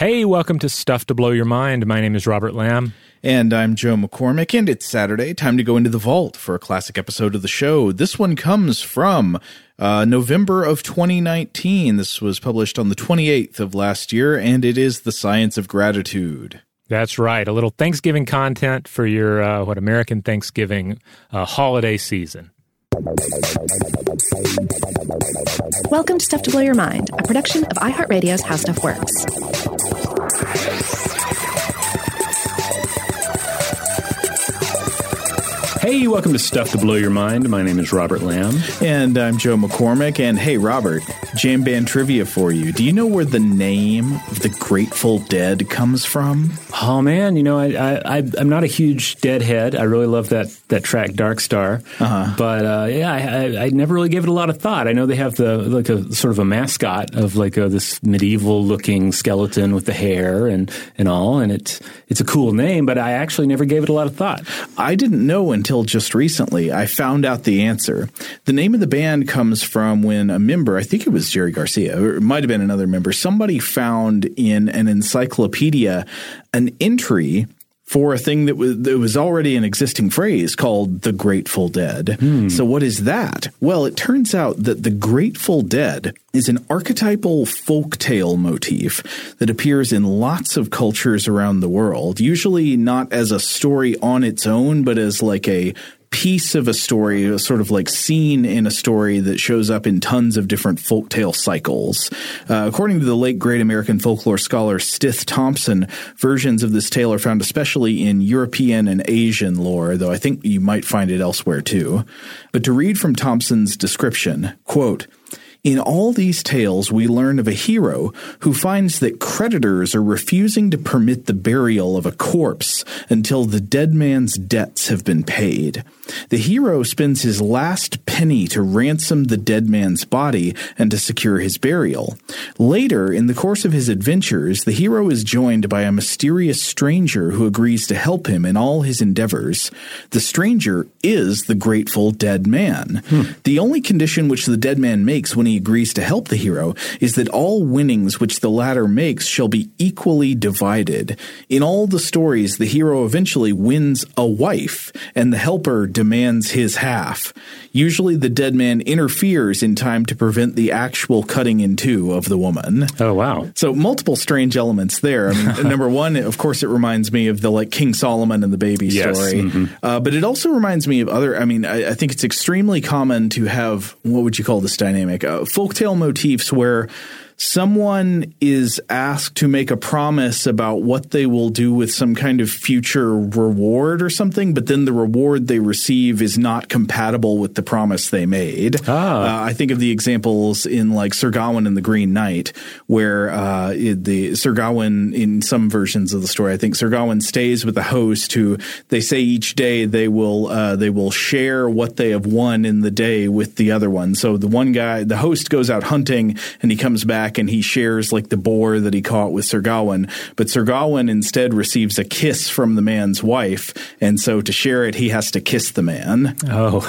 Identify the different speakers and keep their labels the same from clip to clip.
Speaker 1: Hey, welcome to Stuff to Blow Your Mind. My name is Robert Lamb.
Speaker 2: And I'm Joe McCormick, and it's Saturday. Time to go into the vault for a classic episode of the show. This one comes from uh, November of 2019. This was published on the 28th of last year, and it is The Science of Gratitude.
Speaker 1: That's right. A little Thanksgiving content for your, uh, what, American Thanksgiving uh, holiday season.
Speaker 3: Welcome to Stuff to Blow Your Mind, a production of iHeartRadio's How Stuff Works.
Speaker 4: Hey, welcome to Stuff to Blow Your Mind. My name is Robert Lamb.
Speaker 2: And I'm Joe McCormick. And hey, Robert, jam band trivia for you. Do you know where the name of the Grateful Dead comes from?
Speaker 4: Oh man, you know I, I I'm not a huge Deadhead. I really love that that track Dark Star, uh-huh. but uh, yeah, I, I, never really gave it a lot of thought. I know they have the like a sort of a mascot of like a, this medieval looking skeleton with the hair and and all, and it's it's a cool name, but I actually never gave it a lot of thought.
Speaker 2: I didn't know until just recently. I found out the answer. The name of the band comes from when a member, I think it was Jerry Garcia, or it might have been another member, somebody found in an encyclopedia an entry for a thing that was, that was already an existing phrase called the Grateful Dead. Hmm. So, what is that? Well, it turns out that the Grateful Dead is an archetypal folktale motif that appears in lots of cultures around the world, usually not as a story on its own, but as like a piece of a story, a sort of like scene in a story that shows up in tons of different folktale cycles. Uh, according to the late great American folklore scholar Stith Thompson, versions of this tale are found especially in European and Asian lore, though I think you might find it elsewhere too. But to read from Thompson's description, quote, in all these tales, we learn of a hero who finds that creditors are refusing to permit the burial of a corpse until the dead man's debts have been paid. The hero spends his last penny to ransom the dead man's body and to secure his burial. Later, in the course of his adventures, the hero is joined by a mysterious stranger who agrees to help him in all his endeavors. The stranger is the grateful dead man. Hmm. The only condition which the dead man makes when he agrees to help the hero is that all winnings which the latter makes shall be equally divided. In all the stories, the hero eventually wins a wife, and the helper demands his half. Usually the dead man interferes in time to prevent the actual cutting in two of the woman.
Speaker 4: Oh, wow.
Speaker 2: So multiple strange elements there. I mean, number one, of course, it reminds me of the like King Solomon and the baby yes. story. Mm-hmm. Uh, but it also reminds me of other, I mean, I, I, think it's extremely common to have, what would you call this dynamic? Uh, folktale motifs where someone is asked to make a promise about what they will do with some kind of future reward or something, but then the reward they receive is not compatible with the promise they made. Ah. Uh, I think of the examples in like Sir Gawain and the Green Knight, where uh, the Sir Gawain in some versions of the story, I think Sir Gawain stays with the host who they say each day they will uh, they will share what they have won in the day with the other one. So the one guy, the host goes out hunting and he comes back back and he shares like the boar that he caught with Sir Gawain. But Sir Gawain instead receives a kiss from the man's wife. And so to share it, he has to kiss the man.
Speaker 4: Oh.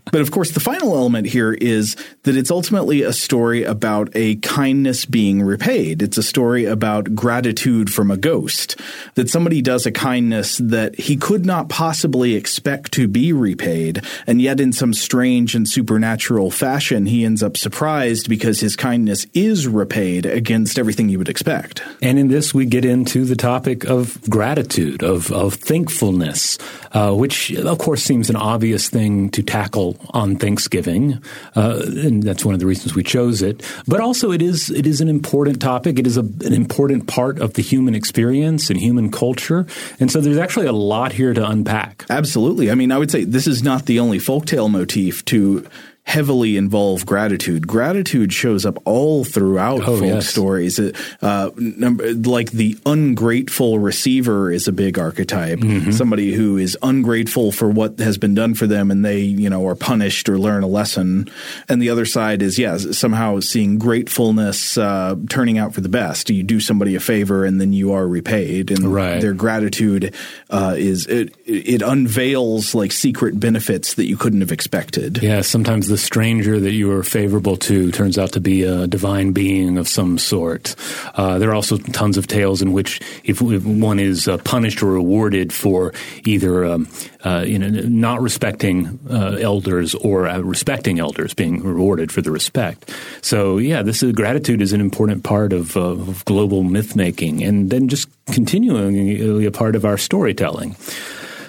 Speaker 2: but of course, the final element here is that it's ultimately a story about a kindness being repaid. It's a story about gratitude from a ghost. That somebody does a kindness that he could not possibly expect to be repaid. And yet, in some strange and supernatural fashion, he ends up surprised because his kindness is repaid repaid against everything you would expect.
Speaker 4: And in this, we get into the topic of gratitude, of, of thankfulness, uh, which, of course, seems an obvious thing to tackle on Thanksgiving. Uh, and that's one of the reasons we chose it. But also, it is, it is an important topic. It is a, an important part of the human experience and human culture. And so there's actually a lot here to unpack.
Speaker 2: Absolutely. I mean, I would say this is not the only folktale motif to heavily involve gratitude. Gratitude shows up all throughout oh, folk yes. stories. Uh, number, like the ungrateful receiver is a big archetype. Mm-hmm. Somebody who is ungrateful for what has been done for them, and they you know are punished or learn a lesson. And the other side is yes, somehow seeing gratefulness uh, turning out for the best. You do somebody a favor, and then you are repaid, and right. their gratitude uh, is it, it unveils like secret benefits that you couldn't have expected.
Speaker 4: Yeah, sometimes the stranger that you are favorable to turns out to be a divine being of some sort. Uh, there are also tons of tales in which if, if one is uh, punished or rewarded for either um, uh, you know not respecting uh, elders or uh, respecting elders, being rewarded for the respect. So yeah, this is, gratitude is an important part of, of global myth making, and then just continuing a part of our storytelling.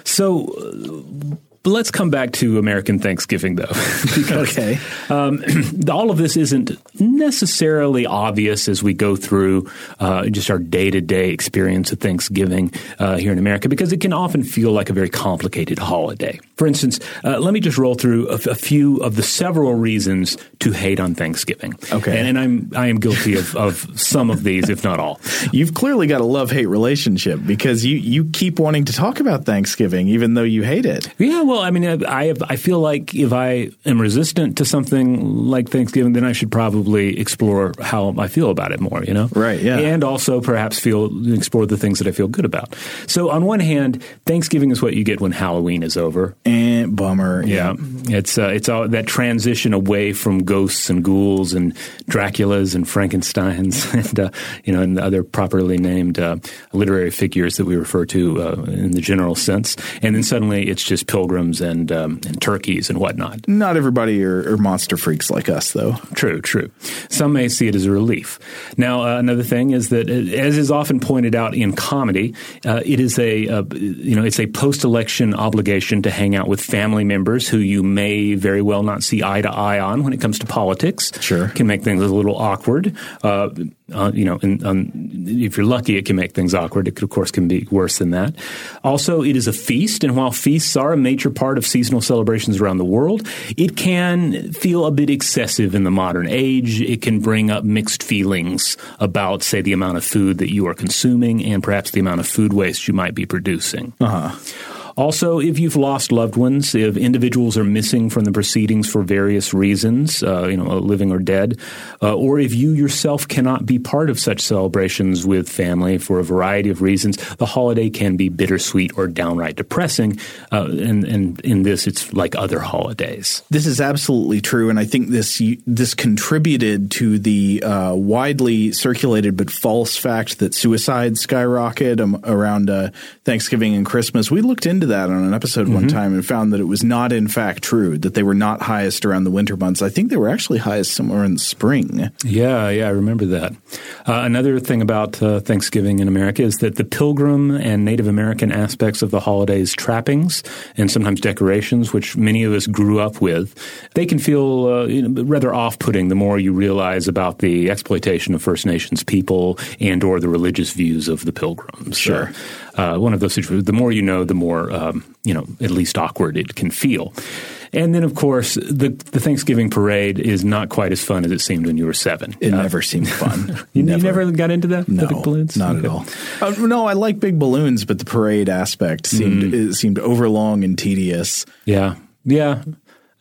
Speaker 4: So but let's come back to American Thanksgiving, though.
Speaker 2: because, okay. Um,
Speaker 4: all of this isn't necessarily obvious as we go through uh, just our day to day experience of Thanksgiving uh, here in America, because it can often feel like a very complicated holiday. For instance, uh, let me just roll through a, a, few of the several reasons to hate on Thanksgiving.
Speaker 2: Okay.
Speaker 4: And, and I'm I am guilty of, of some of these, if not all.
Speaker 2: You've clearly got a love hate relationship because you you keep wanting to talk about Thanksgiving even though you hate it.
Speaker 4: Yeah. Well, I mean, I have, I feel like if I am resistant to something like Thanksgiving, then I should probably explore how I feel about it more. You know,
Speaker 2: right? Yeah,
Speaker 4: and also perhaps feel explore the things that I feel good about. So on one hand, Thanksgiving is what you get when Halloween is over.
Speaker 2: And bummer.
Speaker 4: Yeah, yeah. it's uh, it's all that transition away from ghosts and ghouls and Draculas and Frankenstein's and uh, you know and other properly named uh, literary figures that we refer to uh, in the general sense, and then suddenly it's just pilgrims and um, and turkeys and whatnot.
Speaker 2: Not everybody are, are, monster freaks like us, though.
Speaker 4: True, true. Some may see it as a relief. Now, uh, another thing is that, uh, as is often pointed out in comedy, uh, it is a uh, you know it's a post election obligation to hang out with family members who you may very well not see eye to eye on when it comes to politics.
Speaker 2: Sure,
Speaker 4: can make things a little awkward. Uh, uh, you know, and, um, if you're lucky, it can make things awkward. It, of course, can be worse than that. Also, it is a feast, and while feasts are a major part of seasonal celebrations around the world, it can feel a bit excessive in the modern age. It can bring up mixed feelings about, say, the amount of food that you are consuming and perhaps the amount of food waste you might be producing.
Speaker 2: Uh-huh.
Speaker 4: Also, if you've lost loved ones, if individuals are missing from the proceedings for various reasons, uh, you know, living or dead, uh, or if you yourself cannot be part of such celebrations with family for a variety of reasons, the holiday can be bittersweet or downright depressing. Uh, and, and in this, it's like other holidays.
Speaker 2: This is absolutely true, and I think this this contributed to the uh, widely circulated but false fact that suicide skyrocket um, around uh, Thanksgiving and Christmas. We looked into that on an episode mm-hmm. one time and found that it was not in fact true that they were not highest around the winter months. I think they were actually highest somewhere in the spring.
Speaker 4: Yeah, yeah, I remember that. Uh, another thing about uh, Thanksgiving in America is that the Pilgrim and Native American aspects of the holiday's trappings and sometimes decorations, which many of us grew up with, they can feel uh, you know, rather off-putting the more you realize about the exploitation of First Nations people and or the religious views of the Pilgrims.
Speaker 2: Sure.
Speaker 4: Uh, one of those situations. The more you know, the more um, you know. At least awkward it can feel. And then, of course, the the Thanksgiving parade is not quite as fun as it seemed when you were seven.
Speaker 2: It uh, never seemed fun.
Speaker 4: you, never. you, never. got into that?
Speaker 2: No,
Speaker 4: the big balloons?
Speaker 2: not okay. at all. Uh, no, I like big balloons, but the parade aspect seemed mm. it seemed overlong and tedious.
Speaker 4: Yeah, yeah,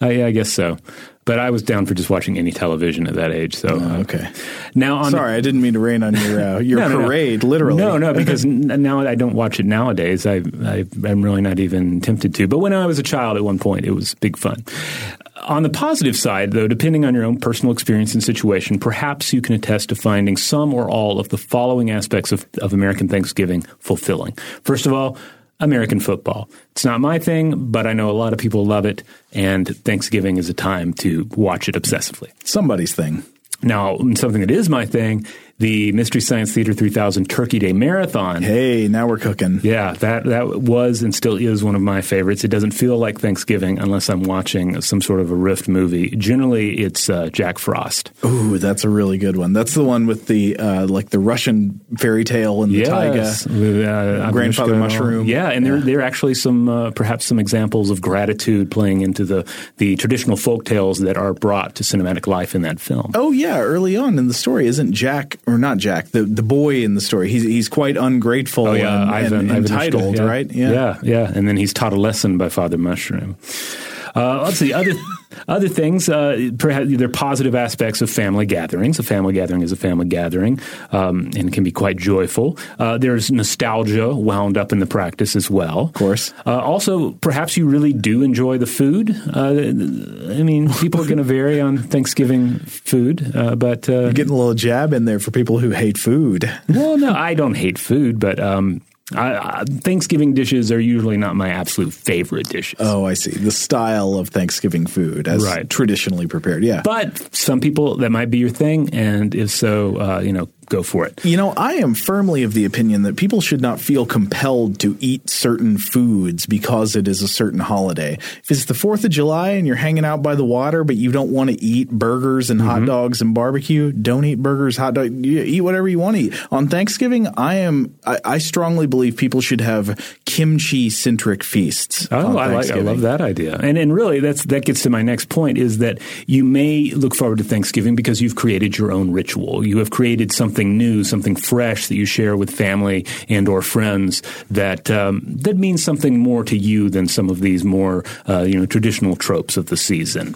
Speaker 4: I, I guess so. But I was down for just watching any television at that age. So
Speaker 2: oh, okay.
Speaker 4: Now,
Speaker 2: on sorry, the, I didn't mean to rain on your uh, your no, parade.
Speaker 4: No,
Speaker 2: literally,
Speaker 4: no, no, because now I don't watch it nowadays. I, I I'm really not even tempted to. But when I was a child, at one point, it was big fun. On the positive side, though, depending on your own personal experience and situation, perhaps you can attest to finding some or all of the following aspects of, of American Thanksgiving fulfilling. First of all, American football. It's not my thing, but I know a lot of people love it, and Thanksgiving is a time to watch it obsessively.
Speaker 2: Somebody's thing.
Speaker 4: Now, something that is my thing the Mystery Science Theater 3000 Turkey Day Marathon.
Speaker 2: Hey, now we're cooking.
Speaker 4: Yeah, that that was and still is one of my favorites. It doesn't feel like Thanksgiving unless I'm watching some sort of a riffed movie. Generally, it's uh, Jack Frost.
Speaker 2: Ooh, that's a really good one. That's the one with the uh, like the Russian fairy tale and the
Speaker 4: yes,
Speaker 2: taiga, with, uh, grandfather mushroom.
Speaker 4: Yeah, and there there are actually some uh, perhaps some examples of gratitude playing into the the traditional folk tales that are brought to cinematic life in that film.
Speaker 2: Oh yeah, early on in the story, isn't Jack or not Jack, the the boy in the story. He's he's quite ungrateful.
Speaker 4: Oh yeah,
Speaker 2: and,
Speaker 4: Ivan,
Speaker 2: and
Speaker 4: Ivan
Speaker 2: entitled,
Speaker 4: yeah.
Speaker 2: right?
Speaker 4: Yeah. yeah, yeah. And then he's taught a lesson by Father Mushroom. Uh, let's see other other things. Uh, perhaps there are positive aspects of family gatherings. A family gathering is a family gathering um, and can be quite joyful. Uh, there's nostalgia wound up in the practice as well. Of
Speaker 2: course.
Speaker 4: Uh, also, perhaps you really do enjoy the food. Uh, I mean, people are going to vary on Thanksgiving food, uh, but
Speaker 2: You're getting a little jab in there for people who hate food.
Speaker 4: well, no, I don't hate food, but um, I, I, Thanksgiving dishes are usually not my absolute favorite dishes.
Speaker 2: Oh, I see. The style of Thanksgiving food as
Speaker 4: Right.
Speaker 2: traditionally prepared. Yeah.
Speaker 4: But some people that might be your thing, and if so, uh, you know, go for it.
Speaker 2: You know, I am firmly of the opinion that people should not feel compelled to eat certain foods because it is a certain holiday. If it's the 4th of July and you're hanging out by the water, but you don't want to eat burgers and hot mm-hmm. dogs and barbecue, don't eat burgers, hot dog, you eat whatever you want to eat. On Thanksgiving, I am, I, I strongly believe people should have kimchi centric feasts.
Speaker 4: Oh, I like, I love that idea, and and really, that's that gets to my next point is that you may look forward to Thanksgiving because you've created your own ritual. You have created something new, something fresh that you share with family and or friends that um, that means something more to you than some of these more uh, you know traditional tropes of the season.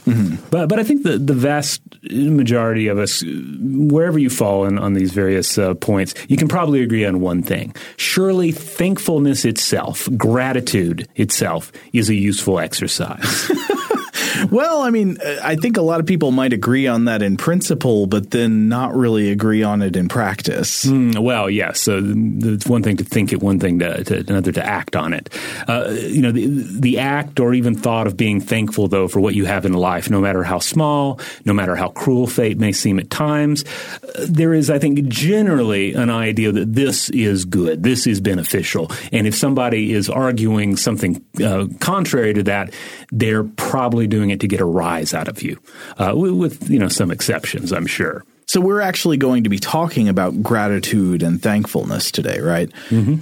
Speaker 4: But but I think the the vast majority of us, wherever you fall in, on these various uh, points, you can probably agree on one thing. Surely, thankfulness itself, gratitude itself, is a useful exercise.
Speaker 2: Well, I mean, I think a lot of people might agree on that in principle, but then not really agree on it in practice.
Speaker 4: Mm, well, yes. So it's one thing to think it, one thing to, to another to act on it. Uh, you know, the, the act or even thought of being thankful, though, for what you have in life, no matter how small, no matter how cruel fate may seem at times, uh, there is, I think, generally an idea that this is good, this is beneficial, and if somebody is arguing something uh, contrary to that, they're probably doing it to get a rise out of you, uh, with, you know some exceptions, I'm sure.
Speaker 2: So we're actually going to be talking about gratitude and thankfulness today, right?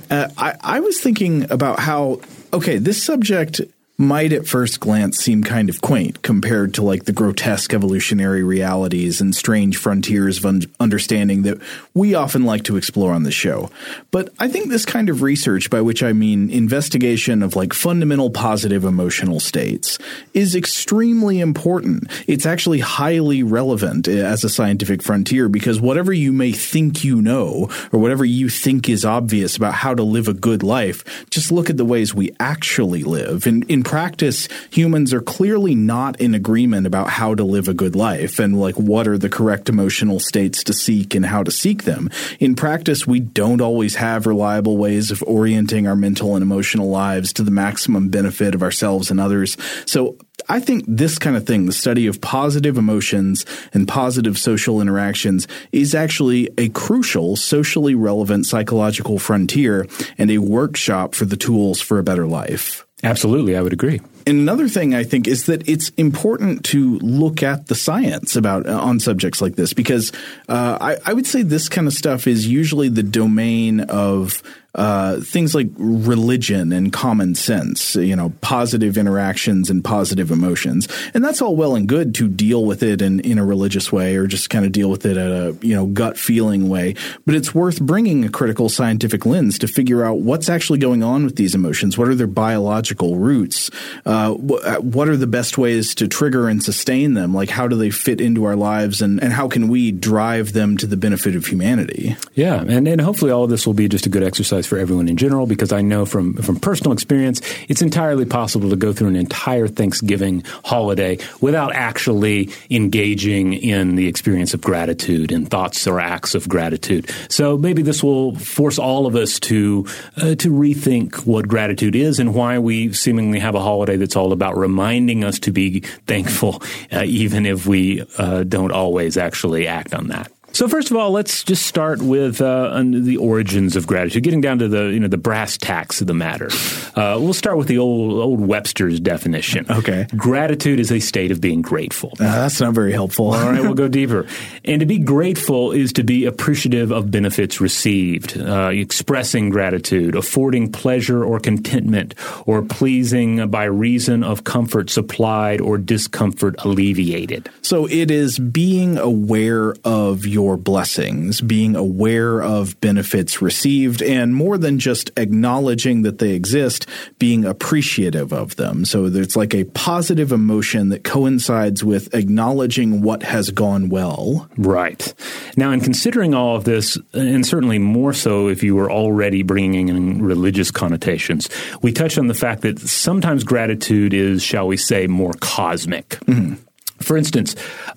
Speaker 2: Uh, I, I was thinking about how okay, this subject might at first glance seem kind of quaint compared to like the grotesque evolutionary realities and strange frontiers of un- understanding that we often like to explore on the show. But I think this kind of research, by which I mean investigation of like fundamental positive emotional states, is extremely important. It's actually highly relevant eh, as a scientific frontier because whatever you may think you know or whatever you think is obvious about how to live a good life, just look at the ways we actually live. In in practice, humans are clearly not in agreement about how to live a good life and like what are the correct emotional states to seek and how to seek them. In practice, we don't always have reliable ways of orienting our mental and emotional lives to the maximum benefit of ourselves and others. So I think this kind of thing, the study of positive emotions and positive social interactions, is actually a crucial, socially relevant psychological frontier and a workshop for the tools for a better life.
Speaker 4: Absolutely, I would agree.
Speaker 2: And another thing I think is that it's important to look at the science about uh, on subjects like this because uh, I, I would say this kind of stuff is usually the domain of uh, things like religion and common sense, you know, positive interactions and positive emotions, and that's all well and good to deal with it in, in a religious way or just kind of deal with it at a you know gut feeling way. But it's worth bringing a critical scientific lens to figure out what's actually going on with these emotions. What are their biological roots? Uh, wh- what are the best ways to trigger and sustain them? Like how do they fit into our lives, and, and how can we drive them to the benefit of humanity?
Speaker 4: Yeah, and, and hopefully all of this will be just a good exercise for everyone in general because I know from, from personal experience it's entirely possible to go through an entire Thanksgiving holiday without actually engaging in the experience of gratitude and thoughts or acts of gratitude. So maybe this will force all of us to uh, to rethink what gratitude is and why we seemingly have a holiday that's all about reminding us to be thankful, uh, even if we uh, don't always actually act on that. So first of all, let's just start with uh, the origins of gratitude, getting down to the you know the brass tacks of the matter. Uh, we'll start with the old old Webster's definition.
Speaker 2: Okay.
Speaker 4: gratitude is a state of being grateful.
Speaker 2: Uh, that's not very helpful.
Speaker 4: All right, we'll go deeper. And to be grateful is to be appreciative of benefits received, uh, expressing gratitude, affording pleasure or contentment, or pleasing by reason of comfort supplied or discomfort alleviated.
Speaker 2: So it is being aware of your your blessings, being aware of benefits received, and more than just acknowledging that they exist, being appreciative of them. So it's like a positive emotion that coincides with acknowledging what has gone well.
Speaker 4: Right. Now, in considering all of this, and certainly more so if you were already bringing in religious connotations, we touch on the fact that sometimes gratitude is, shall we say, more cosmic. Mm-hmm. For instance,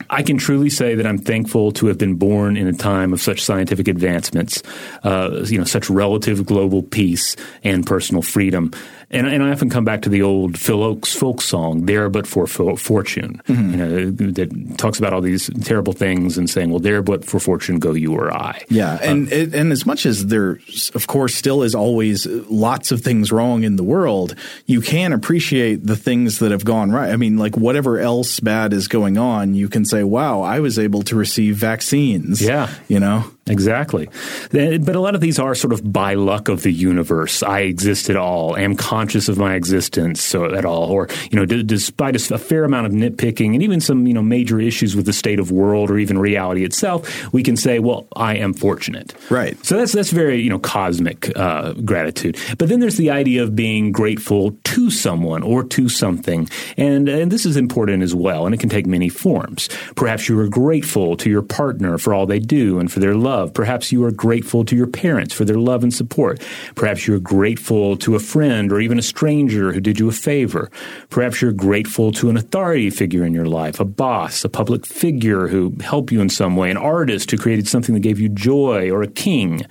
Speaker 4: I can truly say that I'm thankful to have been born in a time of such scientific advancements, uh, you know, such relative global peace and personal freedom and, and I often come back to the old Phil Ochs folk song, "There but for fortune," mm-hmm. you know, that talks about all these terrible things and saying, "Well, there but for fortune go you or I."
Speaker 2: Yeah, and um, and as much as there, of course, still is always lots of things wrong in the world, you can appreciate the things that have gone right. I mean, like whatever else bad is going on, you can say, "Wow, I was able to receive vaccines."
Speaker 4: Yeah,
Speaker 2: you know.
Speaker 4: Exactly. But a lot of these are sort of by luck of the universe. I exist at all, am conscious of my existence so at all. Or, you know, d- despite a, fair amount of nitpicking and even some, you know, major issues with the state of world or even reality itself, we can say, well, I am fortunate.
Speaker 2: Right.
Speaker 4: So that's, that's very, you know, cosmic uh, gratitude. But then there's the idea of being grateful to someone or to something. And, and this is important as well. And it can take many forms. Perhaps you are grateful to your partner for all they do and for their love love. Perhaps you are grateful to your parents for their love and support. Perhaps you're grateful to a friend or even a stranger who did you a favor. Perhaps you're grateful to an authority figure in your life, a boss, a public figure who helped you in some way, an artist who created something that gave you joy, or a king.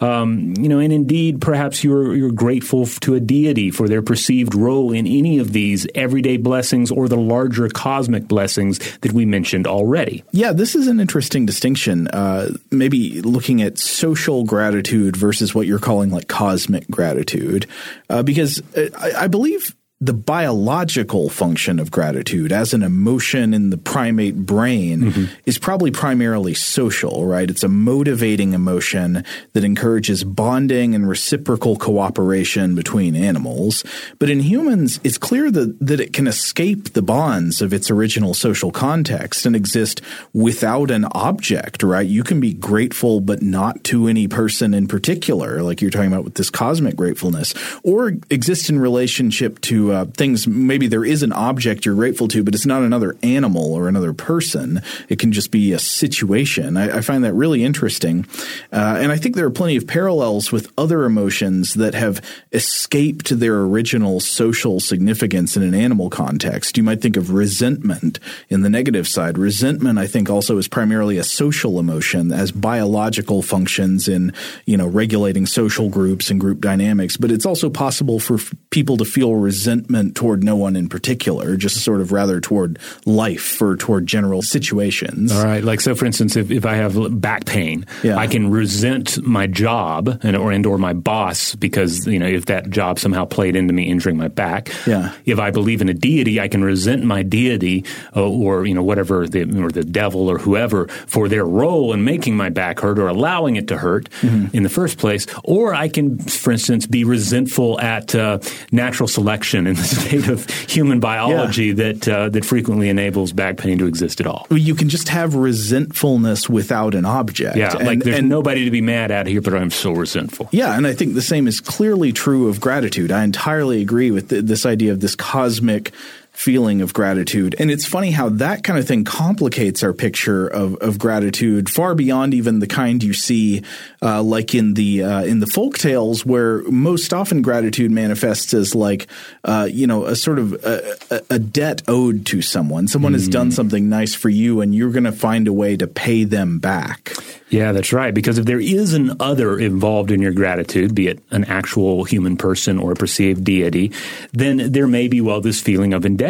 Speaker 4: Um, you know, and indeed, perhaps you're you're grateful to a deity for their perceived role in any of these everyday blessings or the larger cosmic blessings that we mentioned already.
Speaker 2: Yeah, this is an interesting distinction. Uh, maybe looking at social gratitude versus what you're calling like cosmic gratitude, uh, because uh, I, I believe the biological function of gratitude as an emotion in the primate brain mm-hmm. is probably primarily social, right? It's a motivating emotion that encourages bonding and reciprocal cooperation between animals. But in humans, it's clear that, that it can escape the bonds of its original social context and exist without an object, right? You can be grateful, but not to any person in particular, like you're talking about with this cosmic gratefulness, or exist in relationship to uh, things. Maybe there is an object you're grateful to, but it's not another animal or another person. It can just be a situation. I, I find that really interesting, uh, and I think there are plenty of parallels with other emotions that have escaped their original social significance in an animal context. You might think of resentment in the negative side. Resentment, I think, also is primarily a social emotion as biological functions in you know regulating social groups and group dynamics. But it's also possible for people to feel resentment resentment toward no one in particular, just sort of rather toward life or toward general situations.
Speaker 4: All right. Like so, for instance, if, if I have back pain, yeah. I can resent my job and or and or my boss because you know if that job somehow played into me injuring my back.
Speaker 2: Yeah.
Speaker 4: If I believe in a deity, I can resent my deity uh, or you know whatever the or the devil or whoever for their role in making my back hurt or allowing it to hurt mm-hmm. in the first place. Or I can, for instance, be resentful at uh, natural selection in the state of human biology yeah. that uh, that frequently enables back pain to exist at all.
Speaker 2: You can just have resentfulness without an object.
Speaker 4: Yeah, and, like there's and, nobody to be mad at here, but I'm so resentful.
Speaker 2: Yeah, and I think the same is clearly true of gratitude. I entirely agree with the, this idea of this cosmic feeling of gratitude. And it's funny how that kind of thing complicates our picture of, of gratitude far beyond even the kind you see, uh, like in the uh, in the folk tales, where most often gratitude manifests as like, uh, you know, a sort of a, a debt owed to someone. Someone mm. has done mm. something nice for you, and you're going to find a way to pay them back.
Speaker 4: Yeah, that's right. Because if there is an other involved in your gratitude, be it an actual human person or a perceived deity, then there may be, well, this feeling of indebtedness.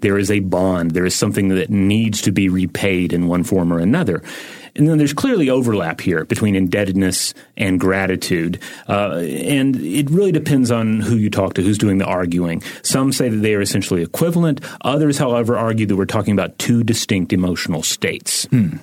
Speaker 4: There is a bond. There is something that needs to be repaid in one form or another. And then there's clearly overlap here between indebtedness and gratitude. Uh, and it really depends on who you talk to, who's doing the arguing. Some say that they are essentially equivalent. Others, however, argue that we're talking about two distinct emotional states. Hmm.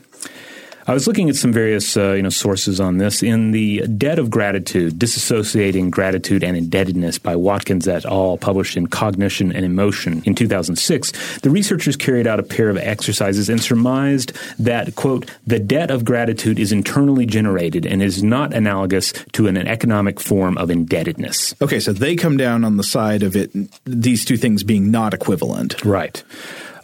Speaker 4: I was looking at some various uh, you know sources on this. In the Debt of Gratitude, Disassociating Gratitude and Indebtedness by Watkins et al., published in Cognition and Emotion in 2006, the researchers carried out a pair of exercises and surmised that, quote, the debt of gratitude is internally generated and is not analogous to an, an economic form of indebtedness.
Speaker 2: Okay, so they come down on the side of it, these two things being not equivalent.
Speaker 4: Right.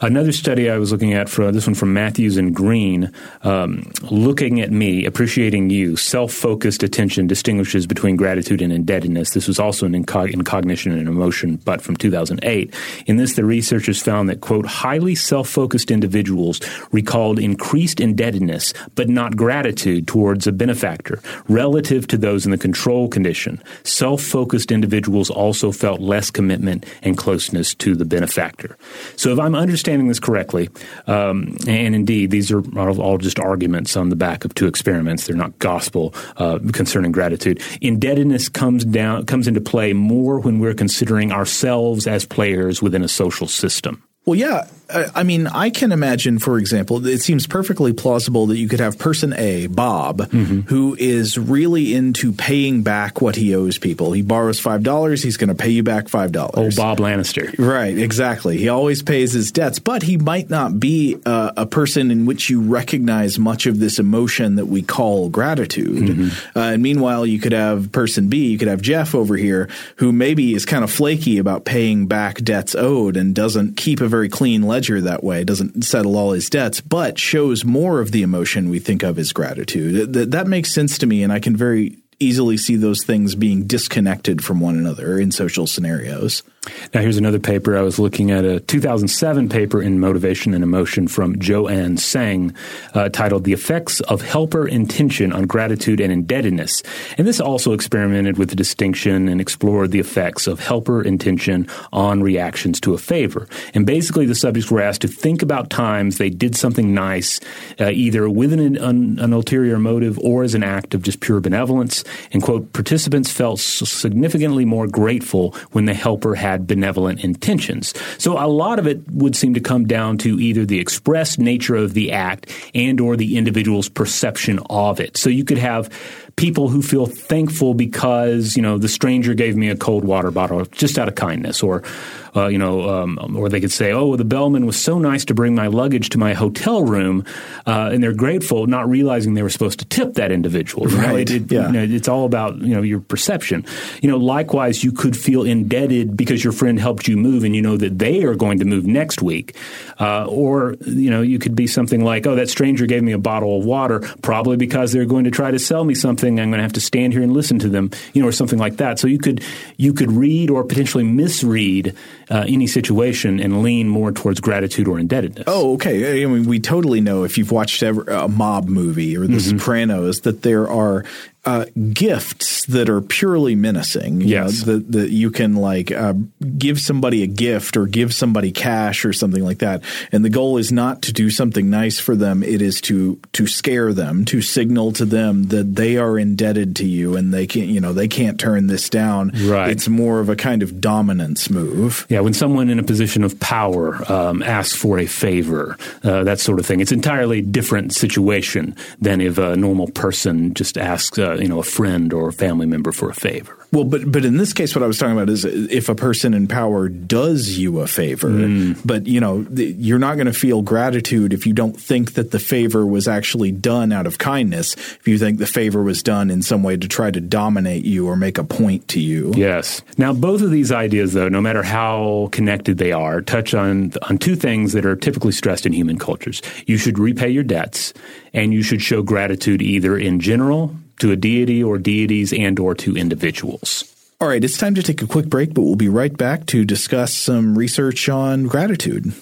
Speaker 4: Another study I was looking at for this one from Matthews and Green, um, looking at me, appreciating you, self-focused attention distinguishes between gratitude and indebtedness. This was also in, incog- in cognition and emotion, but from 2008. In this, the researchers found that quote highly self-focused individuals recalled increased indebtedness, but not gratitude towards a benefactor relative to those in the control condition. Self-focused individuals also felt less commitment and closeness to the benefactor. So if I'm understanding understanding this correctly, um, and indeed, these are all just arguments on the back of two experiments. They're not gospel uh, concerning gratitude. Indebtedness comes down comes into play more when we're considering ourselves as players within a social system.
Speaker 2: Well, yeah. I mean, I can imagine, for example, it seems perfectly plausible that you could have person A, Bob, mm-hmm. who is really into paying back what he owes people. He borrows $5, he's going to pay you back $5.
Speaker 4: Oh, Bob Lannister.
Speaker 2: Right, exactly. He always pays his debts, but he might not be uh, a person in which you recognize much of this emotion that we call gratitude. Mm-hmm. Uh, and meanwhile, you could have person B, you could have Jeff over here, who maybe is kind of flaky about paying back debts owed and doesn't keep a very clean ledger that way, doesn't settle all his debts, but shows more of the emotion we think of as gratitude. That, that makes sense to me, and I can very easily see those things being disconnected from one another in social scenarios.
Speaker 4: Now, here's another paper. I was looking at a 2007 paper in Motivation and Emotion from Jo-Ann Tsang uh, titled The Effects of Helper Intention on Gratitude and Indebtedness. And this also experimented with the distinction and explored the effects of helper intention on reactions to a favor. And basically, the subjects were asked to think about times they did something nice, uh, either with an, an, an ulterior motive or as an act of just pure benevolence. And, quote, participants felt significantly more grateful when the helper had benevolent intentions. So a lot of it would seem to come down to either the expressed nature of the act and or the individual's perception of it. So you could have people who feel thankful because you know the stranger gave me a cold water bottle just out of kindness, or uh, you know, um, or they could say, "Oh, the bellman was so nice to bring my luggage to my hotel room," uh, and they're grateful, not realizing they were supposed to tip that individual.
Speaker 2: Right?
Speaker 4: It,
Speaker 2: yeah.
Speaker 4: You know, it's all about you know your perception. You know, likewise, you could feel indebted because your friend helped you move, and you know that they are going to move next week, uh, or you know, you could be something like, "Oh, that stranger gave me a bottle of water, probably because they're going to try to sell me something. I'm going to have to stand here and listen to them," you know, or something like that. So you could you could read or potentially misread uh, any situation and lean more towards gratitude or indebtedness.
Speaker 2: Oh, okay. I mean, we totally know if you've watched a mob movie or The mm-hmm. Sopranos that there are uh, gifts that are purely menacing.
Speaker 4: yes,
Speaker 2: know, that that you can like uh, give somebody a gift or give somebody cash or something like that, and the goal is not to do something nice for them. It is to to scare them, to signal to them that they are indebted to you and they can't you know they can't turn this down.
Speaker 4: Right,
Speaker 2: it's more of a kind of dominance move.
Speaker 4: Yeah, when someone in a position of power um, asks for a favor, uh, that sort of thing, it's entirely different situation than if a normal person just asks. Uh, you know a friend or a family member for a favor.
Speaker 2: Well, but but in this case, what I was talking about is if a person in power does you a favor, mm. but you know you're not going to feel gratitude if you don't think that the favor was actually done out of kindness. If you think the favor was done in some way to try to dominate you or make a point to you.
Speaker 4: Yes. Now, both of these ideas, though, no matter how connected they are, touch on on two things that are typically stressed in human cultures. You should repay your debts, and you should show gratitude either in general to a deity or deities and or to individuals.
Speaker 2: All right, it's time to take a quick break, but we'll be right back to discuss some research on gratitude.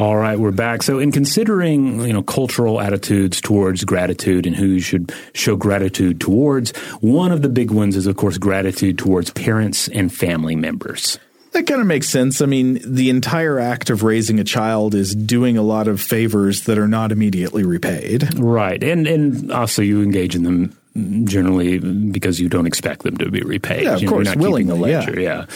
Speaker 4: All right, we're back. So, in considering you know cultural attitudes towards gratitude and who you should show gratitude towards, one of the big ones is, of course, gratitude towards parents and family members.
Speaker 2: That kind of makes sense. I mean, the entire act of raising a child is doing a lot of favors that are not immediately repaid.
Speaker 4: Right. And and also you engage in them generally because you don't expect them to be repaid.
Speaker 2: Yeah, of
Speaker 4: you
Speaker 2: course,
Speaker 4: you're not
Speaker 2: willingly,
Speaker 4: the ledger. Yeah,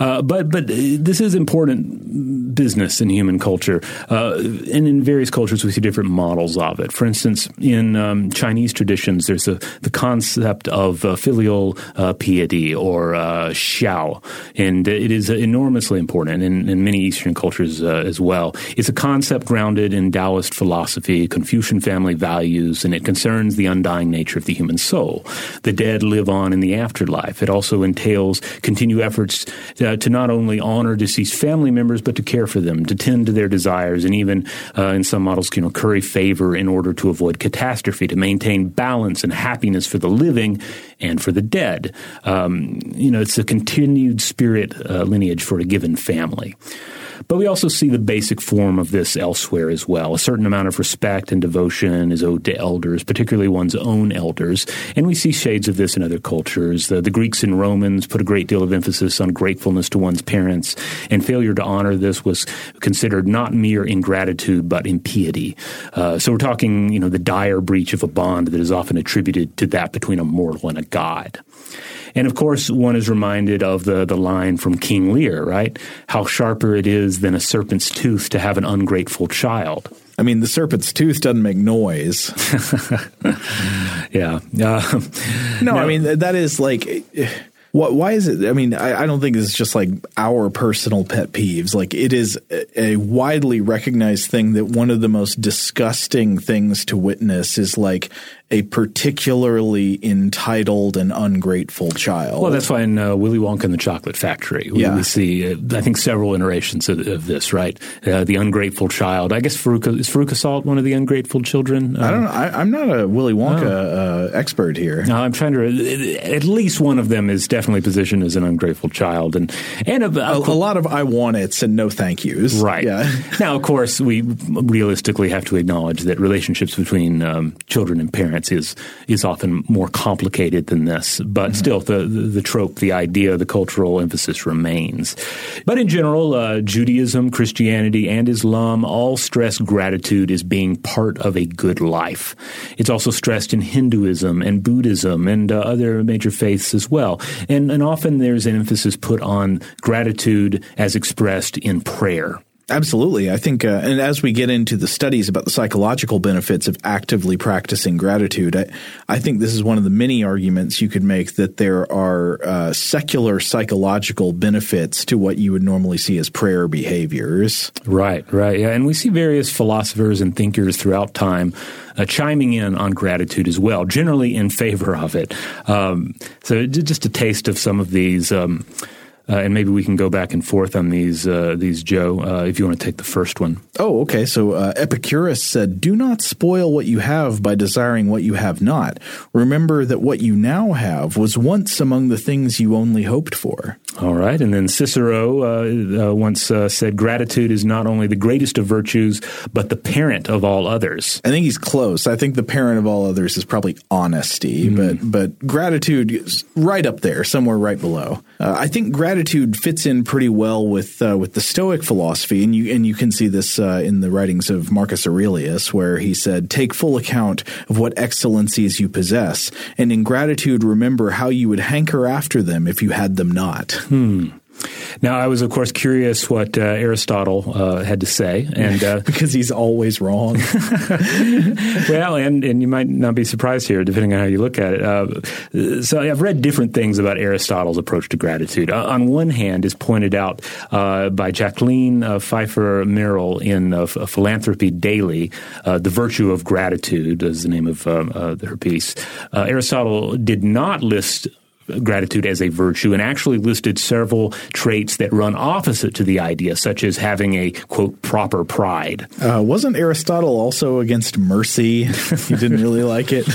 Speaker 4: uh, but but uh, this is important business in human culture, uh, and in various cultures we see different models of it. For instance, in um, Chinese traditions, there's a, the concept of uh, filial uh, piety or uh, xiao, and it is enormously important in, in many Eastern cultures as well. It's a concept grounded in Taoist philosophy, Confucian family values, and it concerns the undying nature of the human soul. The dead live on in the afterlife. It also entails continued efforts uh, to not only honor deceased family members, but to care for them, to tend to their desires, and even uh, in some models, you know, curry favor in order to avoid catastrophe, to maintain balance and happiness for the living and for the dead. Um, you know, it's a continued spirit uh, lineage for a given family. But we also see the basic form of this elsewhere as well. A certain amount of respect and devotion is owed to elders, particularly one's own elders. And we see shades of this in other cultures. The, the Greeks and Romans put a great deal of emphasis on gratefulness to one's parents, and failure to honor this was considered not mere ingratitude, but impiety. Uh, so we're talking, you know, the dire breach of a bond that is often attributed to that between a mortal and a god. And of course, one is reminded of the, the line from King Lear, right? How sharper it is than a serpent's tooth to have an ungrateful child.
Speaker 2: I mean, the serpent's tooth doesn't make noise.
Speaker 4: yeah. Uh,
Speaker 2: no, I mean, that is like what, why is it? I mean, I, I, don't think it's just like our personal pet peeves. Like, it is a, a widely recognized thing that one of the most disgusting things to witness is like a particularly entitled and ungrateful child.
Speaker 4: Well, that's why in uh, Willy Wonka and the Chocolate Factory, we, yeah. we see, uh, I think, several iterations of, of this, right? Uh, the ungrateful child. I guess Veruca, is Veruca Salt one of the ungrateful children?
Speaker 2: I don't know. I, am not a Willy Wonka oh. expert here.
Speaker 4: No, I'm trying to, at least one of them is definitely positioned as an ungrateful child. And, and
Speaker 2: a, a, a lot of I want it's and no thank yous.
Speaker 4: Right.
Speaker 2: Yeah.
Speaker 4: now, of course, we realistically have to acknowledge that relationships between um, children and parents is is often more complicated than this. But mm-hmm. still, the, the, the trope, the idea, the cultural emphasis remains. But in general, uh, Judaism, Christianity, and Islam all stress gratitude as being part of a good life. It's also stressed in Hinduism and Buddhism and uh, other major faiths as well. And, and often there's an emphasis put on gratitude as expressed in prayer.
Speaker 2: Absolutely. I think, uh, and as we get into the studies about the psychological benefits of actively practicing gratitude, I, I think this is one of the many arguments you could make that there are uh, secular psychological benefits to what you would normally see as prayer behaviors.
Speaker 4: Right, right. Yeah. And we see various philosophers and thinkers throughout time uh, chiming in on gratitude as well, generally in favor of it. Um, so just a taste of some of these. Um, uh, and maybe we can go back and forth on these, uh, these Joe, uh, if you want to take the first one.
Speaker 2: Oh, okay. So uh, Epicurus said, Do not spoil what you have by desiring what you have not. Remember that what you now have was once among the things you only hoped for.
Speaker 4: All right. And then Cicero uh, uh, once said, Gratitude is not only the greatest of virtues, but the parent of all others.
Speaker 2: I think he's close. I think the parent of all others is probably honesty, mm. but, but gratitude is right up there, somewhere right below. I think gratitude gratitude fits in pretty well with uh, with the Stoic philosophy, and you and you can see this uh, in the writings of Marcus Aurelius, where he said, "Take full account of what excellencies you possess, and in gratitude remember how you would hanker after them if you had them not."
Speaker 4: Hmm. Now, I was, of course, curious what uh, Aristotle uh, had to say, and uh,
Speaker 2: because he's always wrong.
Speaker 4: well, and and you might not be surprised here, depending on how you look at it. Uh, so, I've read different things about Aristotle's approach to gratitude. Uh, on one hand, is pointed out uh, by Jacqueline Pfeiffer Merrill in Philanthropy Daily, "The Virtue of Gratitude" is the name of her piece. Aristotle did not list gratitude as a virtue and actually listed several traits that run opposite to the idea, such as having a, quote, proper pride.
Speaker 2: Uh, wasn't Aristotle also against mercy? he didn't really like it.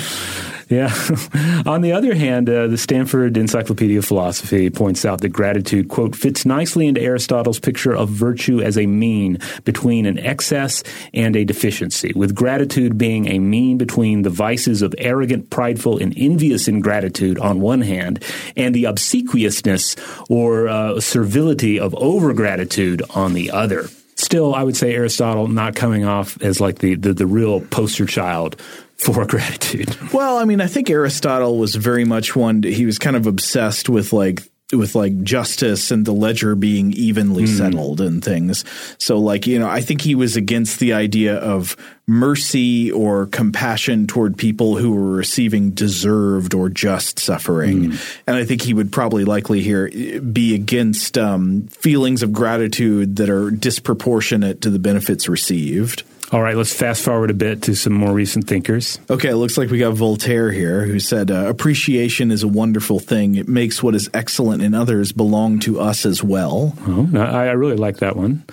Speaker 4: Yeah. On the other hand, uh, the Stanford Encyclopedia of Philosophy points out that gratitude, quote, fits nicely into Aristotle's picture of virtue as a mean between an excess and a deficiency, with gratitude being a mean between the vices of arrogant, prideful, and envious ingratitude on one hand, and the obsequiousness or uh, servility of overgratitude on the other still, I would say Aristotle not coming off as like the, the, the real poster child for gratitude.
Speaker 2: Well, I mean, I think Aristotle was very much one. He was kind of obsessed with like with like justice and the ledger being evenly mm. settled and things. So like, you know, I think he was against the idea of mercy or compassion toward people who were receiving deserved or just suffering. Mm. And I think he would probably likely here be against um, feelings of gratitude that are disproportionate to the benefits received.
Speaker 4: All right, let's fast forward a bit to some more recent thinkers.
Speaker 2: Okay, it looks like we got Voltaire here, who said, uh, Appreciation is a wonderful thing. It makes what is excellent in others belong to us as well.
Speaker 4: Oh, I, I really like that one.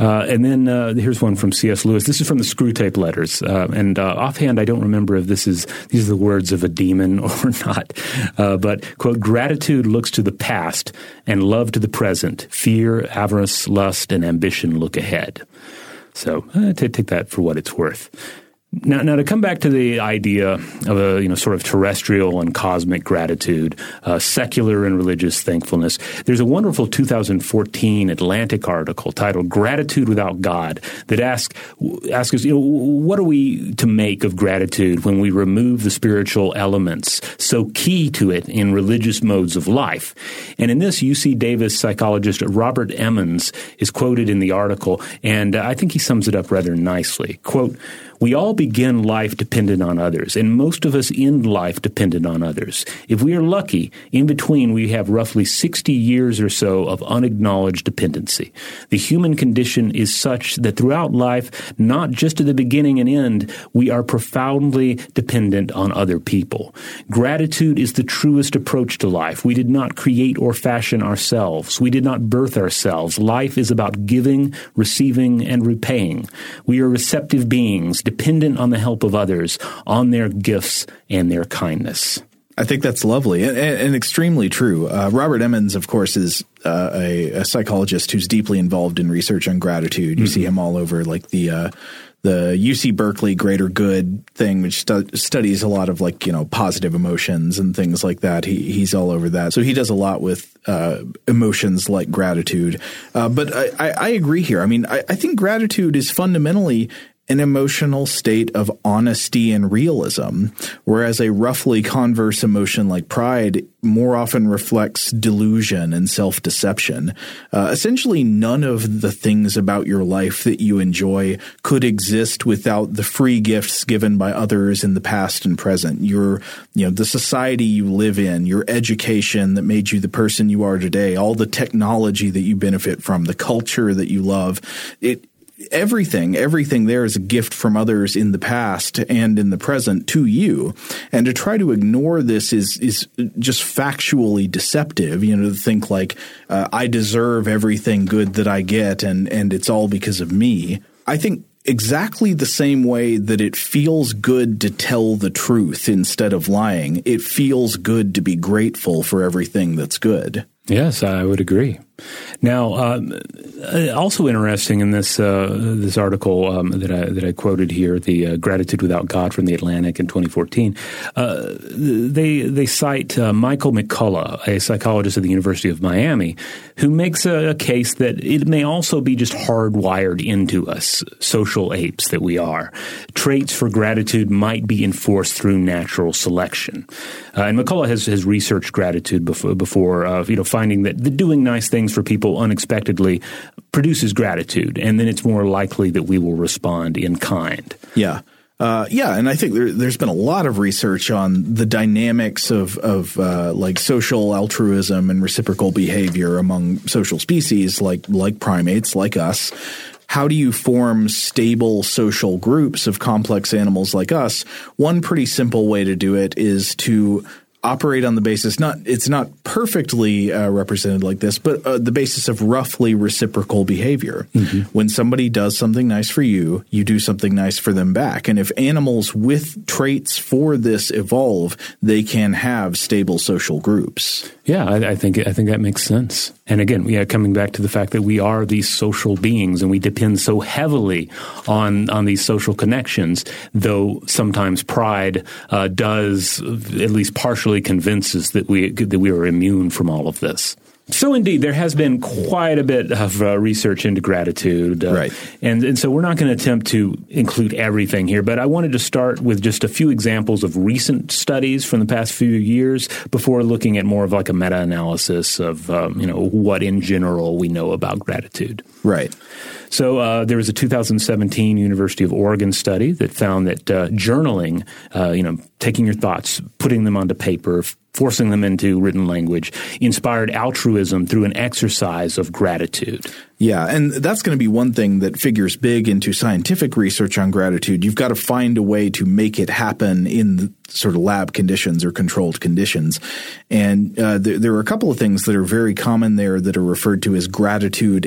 Speaker 4: Uh, and then uh, here's one from C.S. Lewis. This is from the Screwtape Letters, uh, and uh, offhand, I don't remember if this is these are the words of a demon or not. Uh, but quote: "Gratitude looks to the past, and love to the present. Fear, avarice, lust, and ambition look ahead." So uh, take that for what it's worth. Now, now to come back to the idea of a you know sort of terrestrial and cosmic gratitude, uh, secular and religious thankfulness. There's a wonderful 2014 Atlantic article titled "Gratitude Without God" that asks asks us, you know, what are we to make of gratitude when we remove the spiritual elements so key to it in religious modes of life? And in this, UC Davis psychologist Robert Emmons is quoted in the article, and I think he sums it up rather nicely. Quote. We all begin life dependent on others, and most of us end life dependent on others. If we are lucky, in between we have roughly 60 years or so of unacknowledged dependency. The human condition is such that throughout life, not just at the beginning and end, we are profoundly dependent on other people. Gratitude is the truest approach to life. We did not create or fashion ourselves. We did not birth ourselves. Life is about giving, receiving, and repaying. We are receptive beings dependent on the help of others, on their gifts and their kindness.
Speaker 2: I think that's lovely and, and extremely true. Uh, Robert Emmons, of course, is uh, a, a, psychologist who's deeply involved in research on gratitude. You mm-hmm. see him all over, like the uh, the UC Berkeley Greater Good thing, which stu- studies a lot of like you know positive emotions and things like that. He he's all over that, so he does a lot with uh, emotions like gratitude. Uh, but I, I, I, agree here. I mean, I, I think gratitude is fundamentally an emotional state of honesty and realism, whereas a roughly converse emotion like pride more often reflects delusion and self deception. Uh, essentially, none of the things about your life that you enjoy could exist without the free gifts given by others in the past and present. Your, you know, the society you live in, your education that made you the person you are today, all the technology that you benefit from, the culture that you love. It, everything, everything there is a gift from others in the past and in the present to you. And to try to ignore this is is just factually deceptive. You know, to think like uh, I deserve everything good that I get, and and it's all because of me. I think exactly the same way that it feels good to tell the truth instead of lying, it feels good to be grateful for everything that's good.
Speaker 4: Yes, I would agree. Now, um, uh, also interesting in this uh, this article um, that I that I quoted here, the uh, "Gratitude Without God" from the Atlantic in 2014, uh, they they cite uh, Michael McCullough, a psychologist at the University of Miami, who makes a, a, case that it may also be just hardwired into us, social apes that we are. Traits for gratitude might be enforced through natural selection, uh, and McCullough has has researched gratitude before, before you know finding that the doing nice things things for people unexpectedly produces gratitude, and then it's more likely that we will respond in kind.
Speaker 2: Yeah. Uh, yeah, and I think there, has been a lot of research on the dynamics of, of uh, like social altruism and reciprocal behavior among social species, like like primates, like us. How do you form stable social groups of complex animals like us? One pretty simple way to do it is to operate on the basis not it's not perfectly uh, represented like this, but uh, the basis of roughly reciprocal behavior. Mm-hmm. When somebody does something nice for you, you do something nice for them back. And if animals with traits for this evolve, they can have stable social groups.
Speaker 4: Yeah, I, I think I think that makes sense. And again, yeah, coming back to the fact that we are these social beings and we depend so heavily on on these social connections, though sometimes pride uh, does at least partially convince us that we that we are immune from all of this. So indeed, there has been quite a bit of uh, research into gratitude,
Speaker 2: uh, right?
Speaker 4: And and so we're not going to attempt to include everything here, but I wanted to start with just a few examples of recent studies from the past few years before looking at more of like a meta-analysis of um, you know what in general we know about gratitude.
Speaker 2: Right.
Speaker 4: So uh, there was a 2017 University of Oregon study that found that uh, journaling, uh, you know, taking your thoughts, putting them onto paper, forcing them into written language, inspired altruism through an exercise of gratitude.
Speaker 2: Yeah, and that's going to be one thing that figures big into scientific research on gratitude. You've got to find a way to make it happen in sort of lab conditions or controlled conditions. And uh, there, there, are a couple of things that are very common there that are referred to as gratitude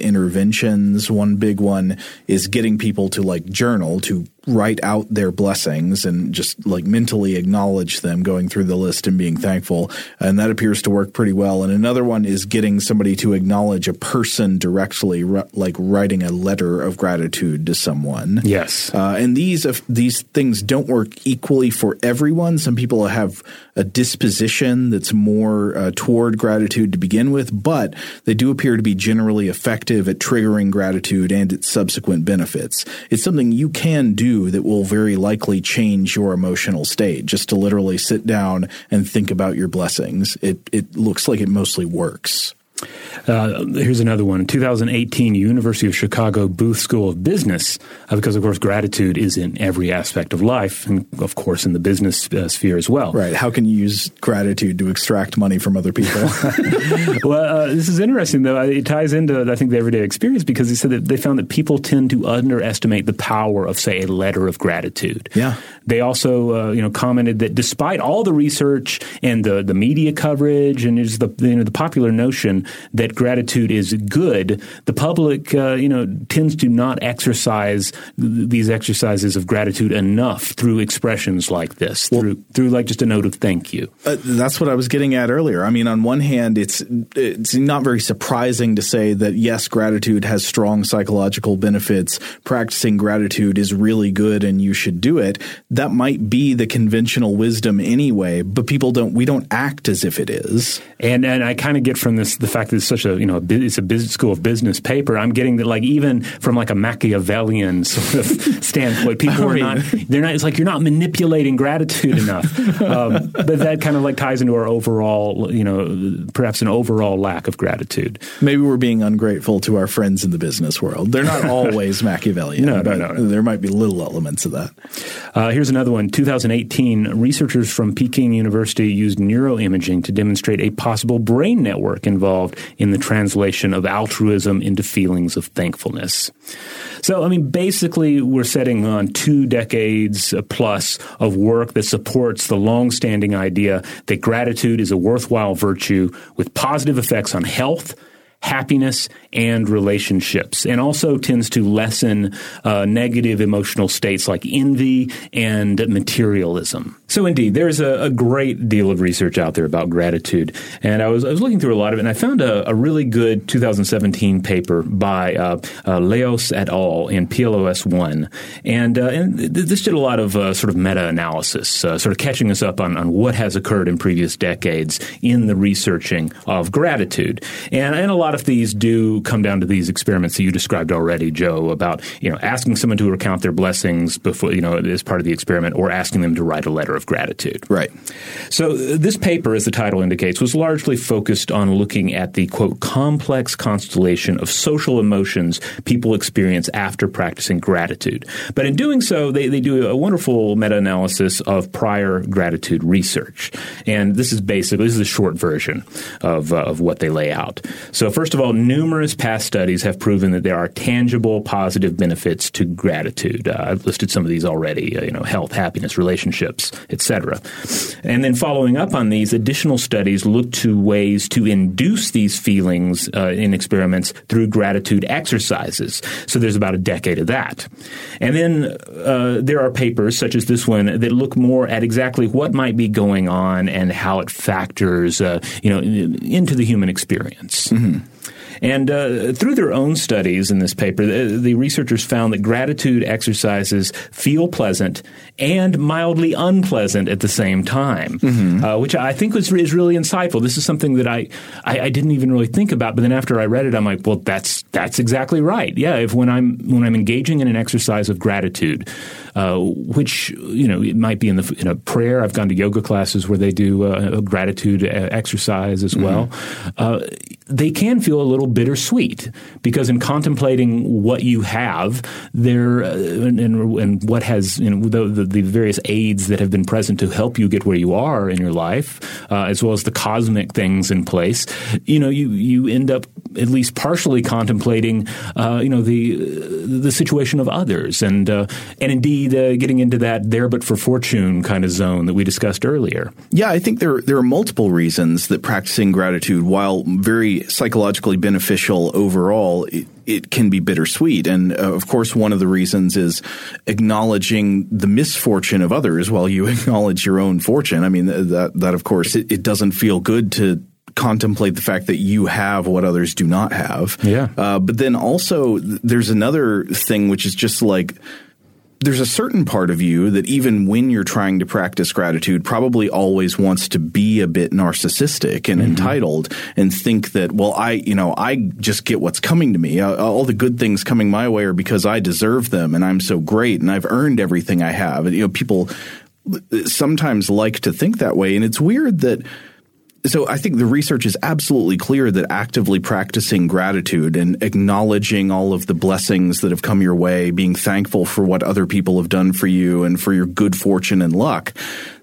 Speaker 2: interventions. One big one is getting people to like journal, to write out their blessings and just like mentally acknowledge them, going through the list and being thankful. And that appears to work pretty well. And another one is getting somebody to acknowledge a person directly, like writing a letter of gratitude to someone.
Speaker 4: Yes.
Speaker 2: Uh, and these, these things don't work equally for everyone. Some people have a disposition that's more uh, toward gratitude to begin with, but they do appear to be generally effective at triggering gratitude and its subsequent benefits. It's something you can do that will very likely change your emotional state. Just to literally sit down and think about your blessings. It it looks like it mostly works.
Speaker 4: Uh, here's another one. 2018 University of Chicago Booth School of Business, uh, because of course gratitude is in every aspect of life, and of course in the business uh, sphere as well.
Speaker 2: Right. How can you use gratitude to extract money from other people?
Speaker 4: well, uh, this is interesting though. It ties into I think the everyday experience because he said that they found that people tend to underestimate the power of say a letter of gratitude.
Speaker 2: Yeah.
Speaker 4: They also uh, you know commented that despite all the research and the the media coverage and just the you know the popular notion that gratitude is good, the public, uh, you know, tends to not exercise these exercises of gratitude enough through expressions like this, well, through through like just a note of thank you.
Speaker 2: Uh, that's what I was getting at earlier. I mean, on one hand, it's it's not very surprising to say that yes, gratitude has strong psychological benefits. Practicing gratitude is really good, and you should do it. That might be the conventional wisdom anyway, but people don't. We don't act as if it is.
Speaker 4: And and I kind of get from this the fact that it's such a you know it's a business school of business paper. I'm getting that like even from like a Machiavellian sort of standpoint, people are not they're not. It's like you're not manipulating gratitude enough. Um, but that kind of like ties into our overall you know perhaps an overall lack of gratitude.
Speaker 2: Maybe we're being ungrateful to our friends in the business world. They're not always Machiavellian.
Speaker 4: No, no, no, no,
Speaker 2: There might be little elements of that.
Speaker 4: Uh, here's another one. 2018, researchers from Peking University used neuroimaging to demonstrate a possible brain network involved in the translation of altruism into feelings of thankfulness. So, I mean, basically, we're setting on two decades plus of work that supports the long-standing idea that gratitude is a worthwhile virtue with positive effects on health, happiness and relationships, and also tends to lessen uh, negative emotional states like envy and materialism. So, indeed, there's a, a, great deal of research out there about gratitude, and I was, I was looking through a lot of it, and I found a, a really good 2017 paper by uh, uh, Layous et al. in PLOS One, and uh, and this did a lot of uh, sort of meta analysis, uh, sort of catching us up on, on what has occurred in previous decades in the researching of gratitude, and and a lot of these do come down to these experiments that you described already, Joe, about you know asking someone to recount their blessings before you know as part of the experiment, or asking them to write a letter of gratitude.
Speaker 2: Right.
Speaker 4: So this paper, as the title indicates, was largely focused on looking at the quote complex constellation of social emotions people experience after practicing gratitude. But in doing so, they, they do a wonderful meta-analysis of prior gratitude research, and this is basically this is a short version of uh, of what they lay out. So first of all, numerous past studies have proven that there are tangible positive benefits to gratitude. Uh, I've listed some of these already. Uh, you know, health, happiness, relationships, etc. And then following up on these, additional studies look to ways to induce these feelings uh, in experiments through gratitude exercises. So there's about a decade of that. And then uh, there are papers such as this one that look more at exactly what might be going on and how it factors, uh, you know, into the human experience.
Speaker 2: Mm-hmm.
Speaker 4: And uh, through their own studies in this paper, the, the, researchers found that gratitude exercises feel pleasant and mildly unpleasant at the same time, mm-hmm. uh, which I think was, is really insightful. This is something that I, I, I didn't even really think about, but then after I read it, I'm like, well, that's that's exactly right. Yeah, if when I'm when I'm engaging in an exercise of gratitude, uh, which you know it might be in the in a prayer. I've gone to yoga classes where they do uh, a gratitude uh, exercise as well. Mm-hmm. Uh, they can feel a little bittersweet because in contemplating what you have there uh, and, and, what has you know the, the, various aids that have been present to help you get where you are in your life, uh, as well as the cosmic things in place, you know you you end up at least partially contemplating you know the the situation of others and and indeed uh, getting into that there but for fortune kind of zone that we discussed earlier?
Speaker 2: Yeah, I think there there are multiple reasons that practicing gratitude, while very psychologically beneficial overall, it, it can be bittersweet. And uh, of course, one of the reasons is acknowledging the misfortune of others while you acknowledge your own fortune. I mean, that that of course it, it doesn't feel good to contemplate the fact that you have what others do not have.
Speaker 4: Yeah.
Speaker 2: Uh, but then also, there's another thing which is just like there's a certain part of you that even when you're trying to practice gratitude probably always wants to be a bit narcissistic and mm-hmm. entitled and think that well I you know I just get what's coming to me. All the good things coming my way are because I deserve them and I'm so great and I've earned everything I have. And you know people sometimes like to think that way. And it's weird that so I think the research is absolutely clear that actively practicing gratitude and acknowledging all of the blessings that have come your way, being thankful for what other people have done for you and for your good fortune and luck,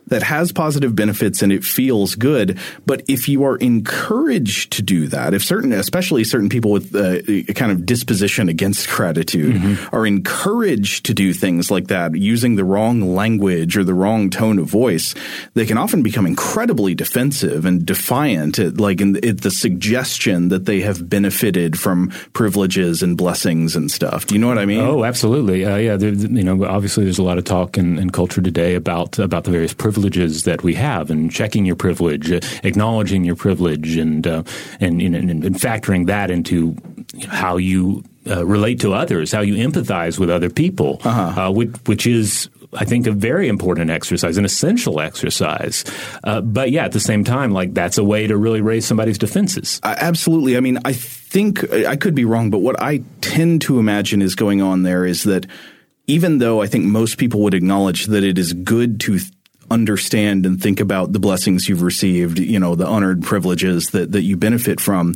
Speaker 2: that has positive benefits and it feels good. But if you are encouraged to do that, if certain, especially certain people with uh, a kind of disposition against gratitude mm-hmm. are encouraged to do things like that using the wrong language or the wrong tone of voice, they can often become incredibly defensive and defiant, at, like in the, the suggestion that they have benefited from privileges and blessings and stuff. Do you know what I mean?
Speaker 4: Oh, absolutely. Uh, yeah, there, you know, obviously there's a lot of talk in, in culture today about about the various privileges privileges that we have and checking your privilege, uh, acknowledging your privilege, and uh, and, and, and factoring that into how you uh, relate to others, how you empathize with other people, uh-huh. uh, which, which, is. I think a very important exercise, an essential exercise. Uh, but yeah, at the same time, like that's a way to really raise somebody's defenses.
Speaker 2: absolutely. I mean, I think I could be wrong, but what I tend to imagine is going on there is that even though I think most people would acknowledge that it is good to understand and think about the blessings you've received, you know, the honored privileges that, that you benefit from,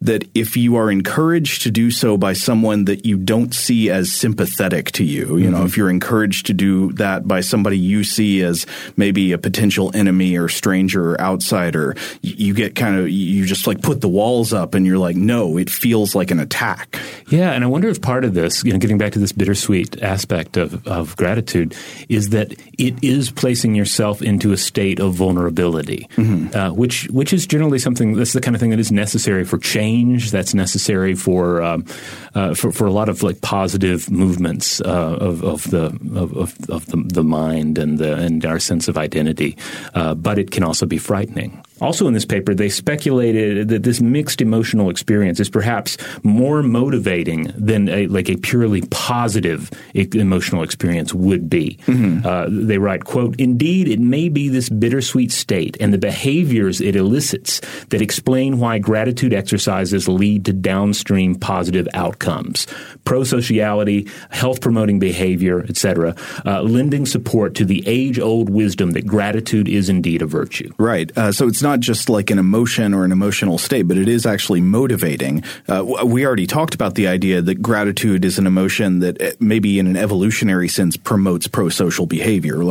Speaker 2: that if you are encouraged to do so by someone that you don't see as sympathetic to you, you mm-hmm. know, if you're encouraged to do that by somebody you see as maybe a potential enemy or stranger or outsider, you get kind of, you just like put the walls up and you're like, no, it feels like an attack.
Speaker 4: Yeah. And I wonder if part of this, you know, getting back to this bittersweet aspect of, of gratitude is that it is placing yourself yourself into a state of vulnerability, mm-hmm. uh, which which is generally something that's the kind of thing that is necessary for change. That's necessary for um, uh, for, for a lot of like positive movements uh, of, of the of, of, the, the mind and the and our sense of identity. Uh, but it can also be frightening. Also, in this paper, they speculated that this mixed emotional experience is perhaps more motivating than a, like a purely positive emotional experience would be. Mm-hmm. Uh, they write, "quote Indeed, it may be this bittersweet state and the behaviors it elicits that explain why gratitude exercises lead to downstream positive outcomes, prosociality, health promoting behavior, etc., uh, lending support to the age old wisdom that gratitude is indeed a virtue."
Speaker 2: Right. Uh, so it's not just like an emotion or an emotional state, but it is actually motivating. Uh, we already talked about the idea that gratitude is an emotion that uh, maybe in an evolutionary sense promotes pro-social behavior,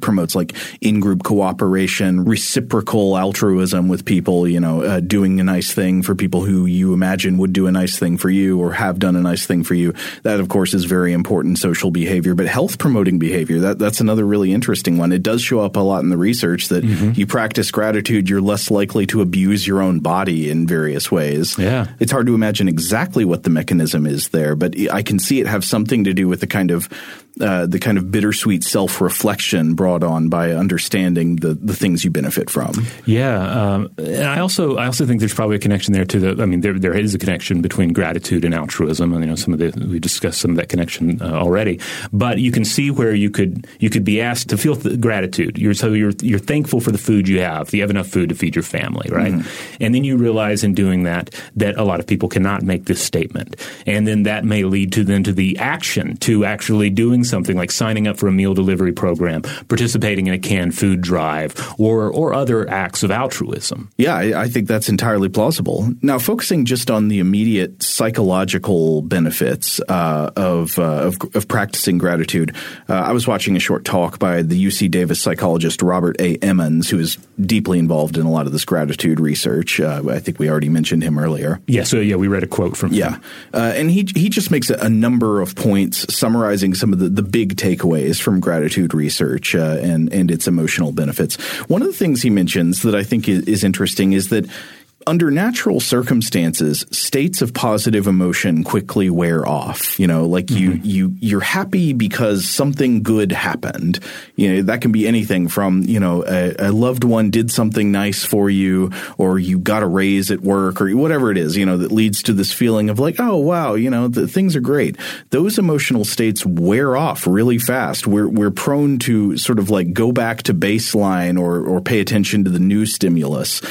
Speaker 2: promotes like in-group cooperation, reciprocal altruism with people, you know, uh, doing a nice thing for people who you imagine would do a nice thing for you or have done a nice thing for you. That, of course, is very important social behavior, but health promoting behavior, that, that's another really interesting one. It does show up a lot in the research that mm-hmm. you practice gratitude, you're less likely to abuse your own body in various ways.
Speaker 4: Yeah.
Speaker 2: It's hard to imagine exactly what the mechanism is there, but I can see it have something to do with the kind of uh, the kind of bittersweet self reflection brought on by understanding the the things you benefit from.
Speaker 4: Yeah, um, and I also I also think there's probably a connection there to the. I mean, there there is a connection between gratitude and altruism, and you know some of the we discussed some of that connection uh, already. But you can see where you could you could be asked to feel th- gratitude. You're so you're you're thankful for the food you have. You have enough food to feed your family, right? Mm-hmm. And then you realize in doing that that a lot of people cannot make this statement, and then that may lead to then to the action to actually doing something like signing up for a meal delivery program, participating in a canned food drive, or or other acts of altruism.
Speaker 2: Yeah, I, I think that's entirely plausible. Now, focusing just on the immediate psychological benefits uh, of, uh, of, of practicing gratitude, uh, I was watching a short talk by the UC Davis psychologist Robert A. Emmons, who is deeply involved in a lot of this gratitude research. Uh, I think we already mentioned him earlier.
Speaker 4: Yeah, so yeah, we read a quote from
Speaker 2: yeah, uh, and he he just makes a, a number of points summarizing some of the, the big takeaways from gratitude research uh, and and its emotional benefits. One of the things he mentions that I think is, is interesting is that under natural circumstances, states of positive emotion quickly wear off. You know, like mm-hmm. you you you're happy because something good happened. You know, that can be anything from you know a, a, loved one did something nice for you, or you got a raise at work, or whatever it is. You know, that leads to this feeling of like, oh wow, you know, the, things are great. Those emotional states wear off really fast. We're we're prone to sort of like go back to baseline or or pay attention to the new stimulus.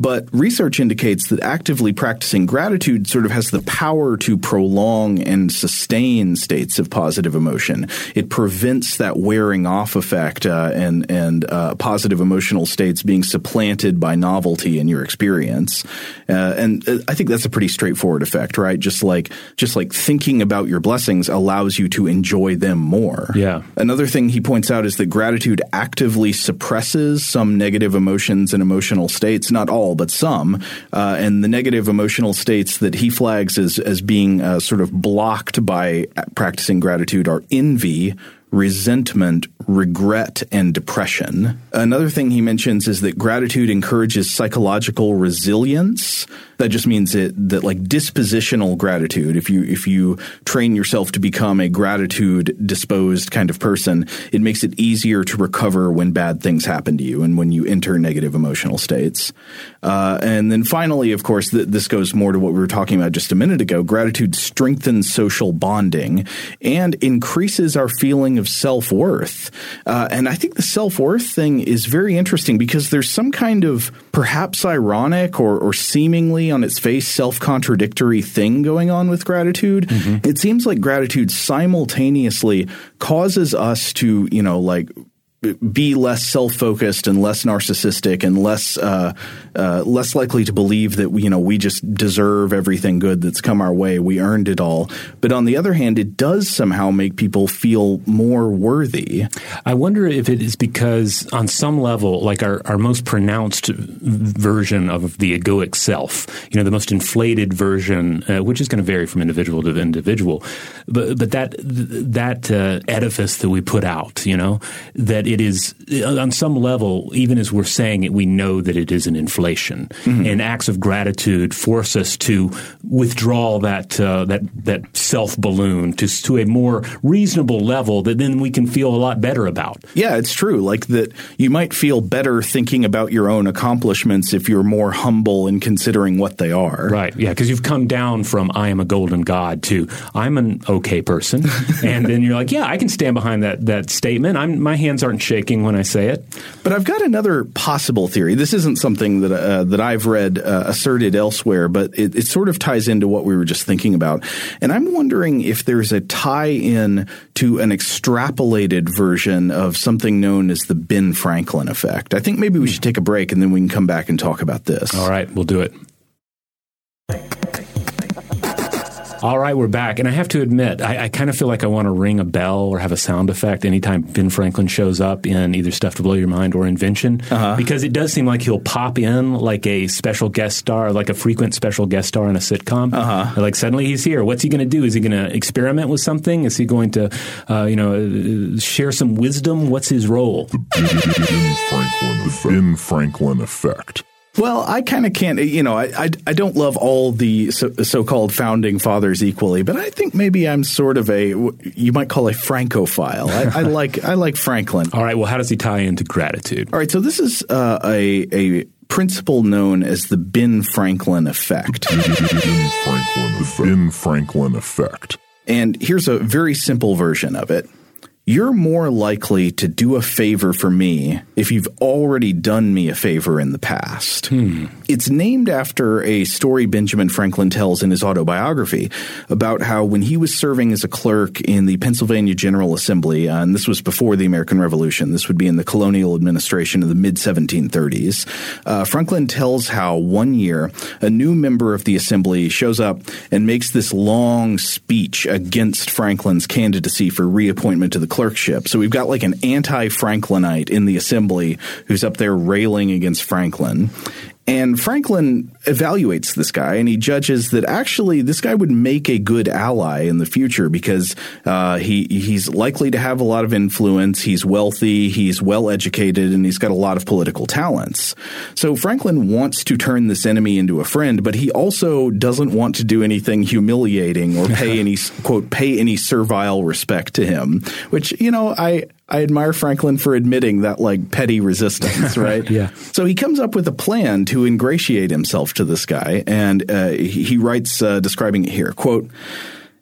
Speaker 2: But research indicates that actively practicing gratitude sort of has the power to prolong and sustain states of positive emotion. It prevents that wearing off effect uh, and and uh, positive emotional states being supplanted by novelty in your experience. Uh, and uh, I think that's a pretty straightforward effect, right? Just like just like thinking about your blessings allows you to enjoy them more.
Speaker 4: Yeah.
Speaker 2: Another thing he points out is that gratitude actively suppresses some negative emotions and emotional states. Not all all, but some. Uh, and the negative emotional states that he flags as, as being uh, sort of blocked by practicing gratitude are envy, resentment, regret, and depression. Another thing he mentions is that gratitude encourages psychological resilience. That just means that, that like dispositional gratitude, if you if you train yourself to become a gratitude disposed kind of person, it makes it easier to recover when bad things happen to you and when you enter negative emotional states. Uh, and then finally, of course, th- this goes more to what we were talking about just a minute ago. Gratitude strengthens social bonding and increases our feeling of self worth. Uh, and I think the self worth thing is very interesting because there's some kind of perhaps ironic or, or seemingly on its face self contradictory thing going on with gratitude. Mm-hmm. It seems like gratitude simultaneously causes us to, you know, like be less self-focused and less narcissistic and less uh, uh, less likely to believe that you know we just deserve everything good that's come our way. We earned it all. But on the other hand, it does somehow make people feel more worthy.
Speaker 4: I wonder if it is because on some level, like our, our most pronounced version of the egoic self, you know, the most inflated version, uh, which is going to vary from individual to individual, but but that that uh, edifice that we put out, you know, that it is on some level, even as we're saying it, we know that it is an inflation. Mm-hmm. And acts of gratitude force us to withdraw that uh, that that self balloon to to a more reasonable level that then we can feel a lot better about.
Speaker 2: Yeah, it's true. Like that, you might feel better thinking about your own accomplishments if you're more humble in considering what they are.
Speaker 4: Right. Yeah, because you've come down from "I am a golden god" to "I'm an okay person," and then you're like, "Yeah, I can stand behind that that statement. I'm my hands aren't shaking when I say it.
Speaker 2: But I've got another possible theory. This isn't something that uh, that I've read uh, asserted elsewhere, but it, it sort of ties into what we were just thinking about. And I'm wondering if there's a tie-in to an extrapolated version of something known as the Ben Franklin effect. I think maybe we should take a break and then we can come back and talk about this.
Speaker 4: All right, we'll do it. All right, we're back. And I have to admit, I, I kind of feel like I want to ring a bell or have a sound effect anytime Ben Franklin shows up in either Stuff to Blow Your Mind or Invention, uh-huh. because it does seem like he'll pop in like a special guest star, like a frequent special guest star in a sitcom. Uh-huh. Like suddenly he's here. What's he going to do? Is he going to experiment with something? Is he going to, uh, you know, share some wisdom? What's his role?
Speaker 5: The Ben Franklin, the Ben Franklin effect.
Speaker 2: Well, I kind of can't, you know, I, I, I, don't love all the so, called founding fathers equally, but I think maybe I'm sort of a, you might call a Francophile. I, I like, I like Franklin.
Speaker 4: All right. Well, how does he tie into gratitude?
Speaker 2: All right. So this is uh, a, a principle known as the Ben Franklin effect.
Speaker 5: Ben Franklin, the Ben Franklin effect.
Speaker 2: And here's a very simple version of it you're more likely to do a favor for me if you've already done me a favor in the past. Hmm. It's named after a story Benjamin Franklin tells in his autobiography about how when he was serving as a clerk in the Pennsylvania General Assembly, uh, and this was before the American Revolution, this would be in the colonial administration of the mid 1730s, uh, Franklin tells how one year a new member of the assembly shows up and makes this long speech against Franklin's candidacy for reappointment to the clerkship. So we've got like an anti Franklinite in the assembly who's up there railing against Franklin. And Franklin evaluates this guy and he judges that actually this guy would make a good ally in the future because uh, he he's likely to have a lot of influence. He's wealthy, he's well educated, and he's got a lot of political talents. So Franklin wants to turn this enemy into a friend, but he also doesn't want to do anything humiliating or pay any quote pay any servile respect to him. Which you know I I admire Franklin for admitting that like petty resistance, right?
Speaker 4: yeah.
Speaker 2: So he comes up with a plan to ingratiate himself to this guy, and uh, he, he, writes uh, describing it here. Quote.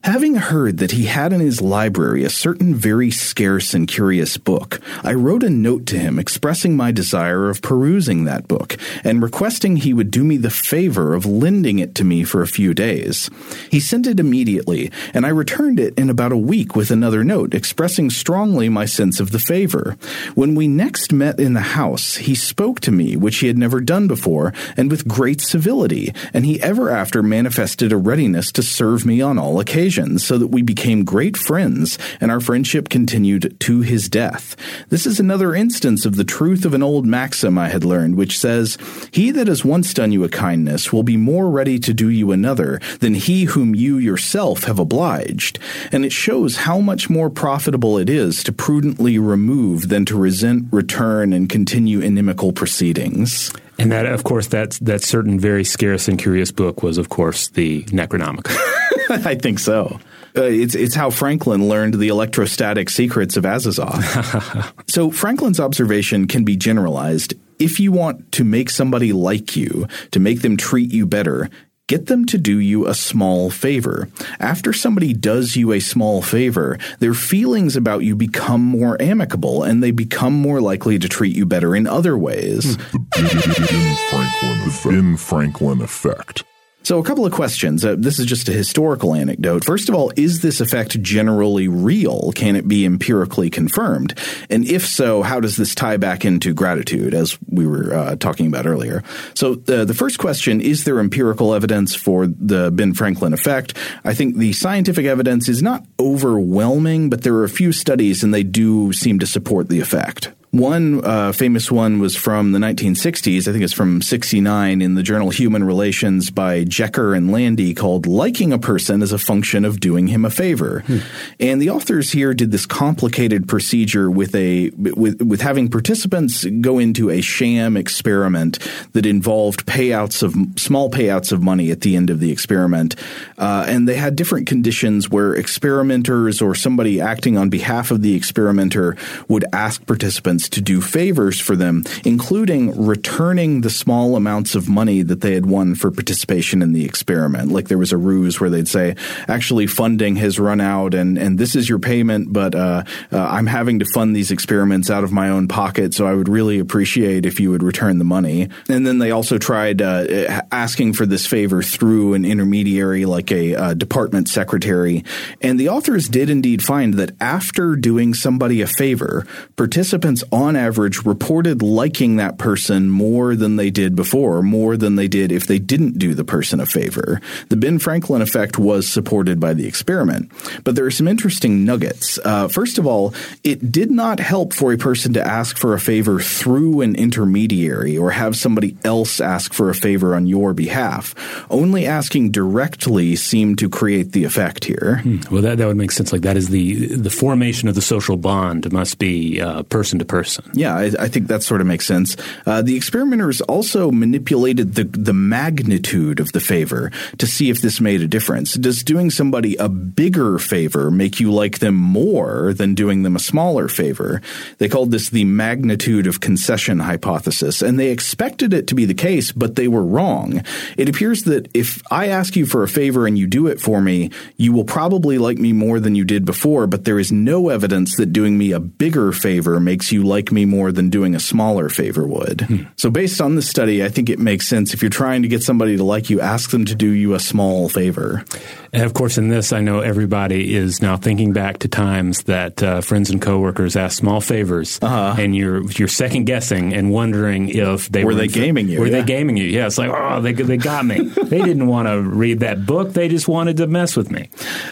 Speaker 2: Having heard that he had in his library a certain very scarce and curious book, I wrote a note to him expressing my desire of perusing that book and requesting he would do me the favor of lending it to me for a few days. He sent it immediately, and I returned it in about a week with another note expressing strongly my sense of the favor. When we next met in the house, he spoke to me, which he had never done before, and with great civility, and he ever after manifested a readiness to serve me on all occasions occasions so that we became great friends and our friendship continued to his death. This is another instance of the truth of an old maxim I had learned, which says, He that has once done you a kindness will be more ready to do you another than he whom you yourself have obliged. And it shows how much more profitable it is to prudently remove than to resent, return, and continue inimical proceedings.
Speaker 4: And that, of course, that that certain very scarce and curious book was, of course, the Necronomicon.
Speaker 2: I think so. Uh, it's it's how Franklin learned the electrostatic secrets of Azathoth. so Franklin's observation can be generalized. If you want to make somebody like you, to make them treat you better, get them to do you a small favor. After somebody does you a small favor, their feelings about you become more amicable and they become more likely to treat you better in other ways.
Speaker 5: The Ben Franklin, the Ben Franklin effect.
Speaker 2: So, a couple of questions. Uh, this is just a historical anecdote. First of all, is this effect generally real? Can it be empirically confirmed? And if so, how does this tie back into gratitude, as we were uh, talking about earlier? So, uh, the first question is there empirical evidence for the Ben Franklin effect? I think the scientific evidence is not overwhelming, but there are a few studies and they do seem to support the effect. One uh, famous one was from the 1960s. I think it's from 69 in the journal Human Relations by Jecker and Landy called Liking a Person as a Function of Doing Him a Favor. Hmm. And the authors here did this complicated procedure with a with, with having participants go into a sham experiment that involved payouts of small payouts of money at the end of the experiment. Uh, and they had different conditions where experimenters or somebody acting on behalf of the experimenter would ask participants to do favors for them, including returning the small amounts of money that they had won for participation in the experiment. Like there was a ruse where they'd say, actually, funding has run out and, and this is your payment, but uh, uh, I'm having to fund these experiments out of my own pocket, so I would really appreciate if you would return the money. And then they also tried uh, asking for this favor through an intermediary like a uh, department secretary. And the authors did indeed find that after doing somebody a favor, participants on average, reported liking that person more than they did before, more than they did if they didn't do the person a favor. The Ben Franklin effect was supported by the experiment. But there are some interesting nuggets. Uh, first of all, it did not help for a person to ask for a favor through an intermediary or have somebody else ask for a favor on your behalf. Only asking directly seemed to create the effect here.
Speaker 4: Hmm. Well, that, that would make sense. Like that is the the formation of the social bond must be uh, person to person.
Speaker 2: Yeah, I, I, think that sort of makes sense. Uh, the experimenters also manipulated the the magnitude of the favor to see if this made a difference. Does doing somebody a bigger favor make you like them more than doing them a smaller favor? They called this the magnitude of concession hypothesis, and they expected it to be the case, but they were wrong. It appears that if I ask you for a favor and you do it for me, you will probably like me more than you did before, but there is no evidence that doing me a bigger favor makes you like me more than doing a smaller favor would. Hmm. So based on this study, I think it makes sense if you're trying to get somebody to like you, ask them to do you a small favor.
Speaker 4: And of course, in this, I know everybody is now thinking back to times that uh, friends and coworkers asked small favors, uh-huh. and you're you're second guessing and wondering if they
Speaker 2: were, were they gaming you.
Speaker 4: Were yeah. they gaming you? Yeah, it's like oh, they they got me. they didn't want to read that book. They just wanted to mess with me.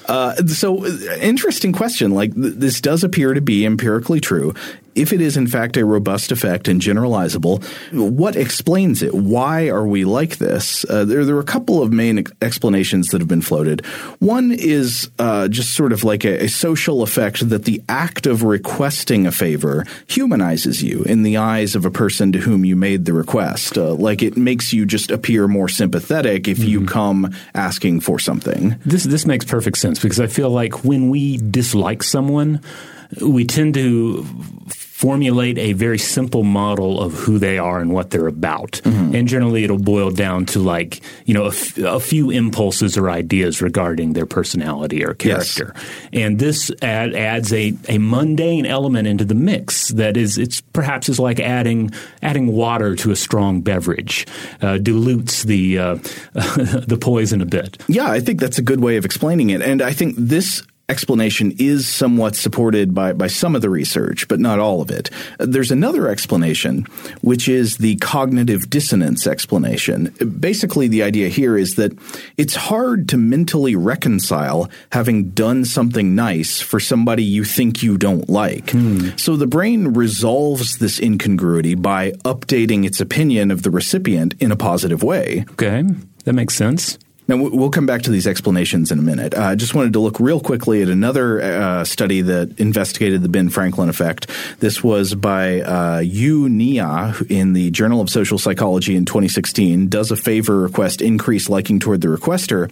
Speaker 2: Uh, so, uh, interesting question. Like th- this does appear to be empirically true if it is in fact a robust effect and generalizable, what explains it? Why are we like this? Uh, there, there are a couple of main explanations that have been floated. One is uh, just sort of like a, a, social effect that the act of requesting a favor humanizes you in the eyes of a person to whom you made the request. Uh, like it makes you just appear more sympathetic if mm-hmm. you come asking for something.
Speaker 4: This this makes perfect sense because I feel like when we dislike someone, we tend to formulate a very simple model of who they are and what they're about. Mm-hmm. And generally, it'll boil down to like, you know, a, f- a few impulses or ideas regarding their personality or character. Yes. And this add, adds a, a mundane element into the mix that is, it's perhaps is like adding, adding water to a strong beverage, uh, dilutes the, uh, the poison a bit.
Speaker 2: Yeah, I think that's a good way of explaining it. And I think this explanation is somewhat supported by, by some of the research, but not all of it. There's another explanation, which is the cognitive dissonance explanation. Basically, the idea here is that it's hard to mentally reconcile having done something nice for somebody you think you don't like. Hmm. So the brain resolves this incongruity by updating its opinion of the recipient in a positive way.
Speaker 4: Okay, that makes sense.
Speaker 2: Now, we'll come back to these explanations in a minute. Uh, I uh, just wanted to look real quickly at another uh, study that investigated the Ben Franklin effect. This was by uh, Yu Niiya in the Journal of Social Psychology in 2016. Does a favor request increase liking toward the requester?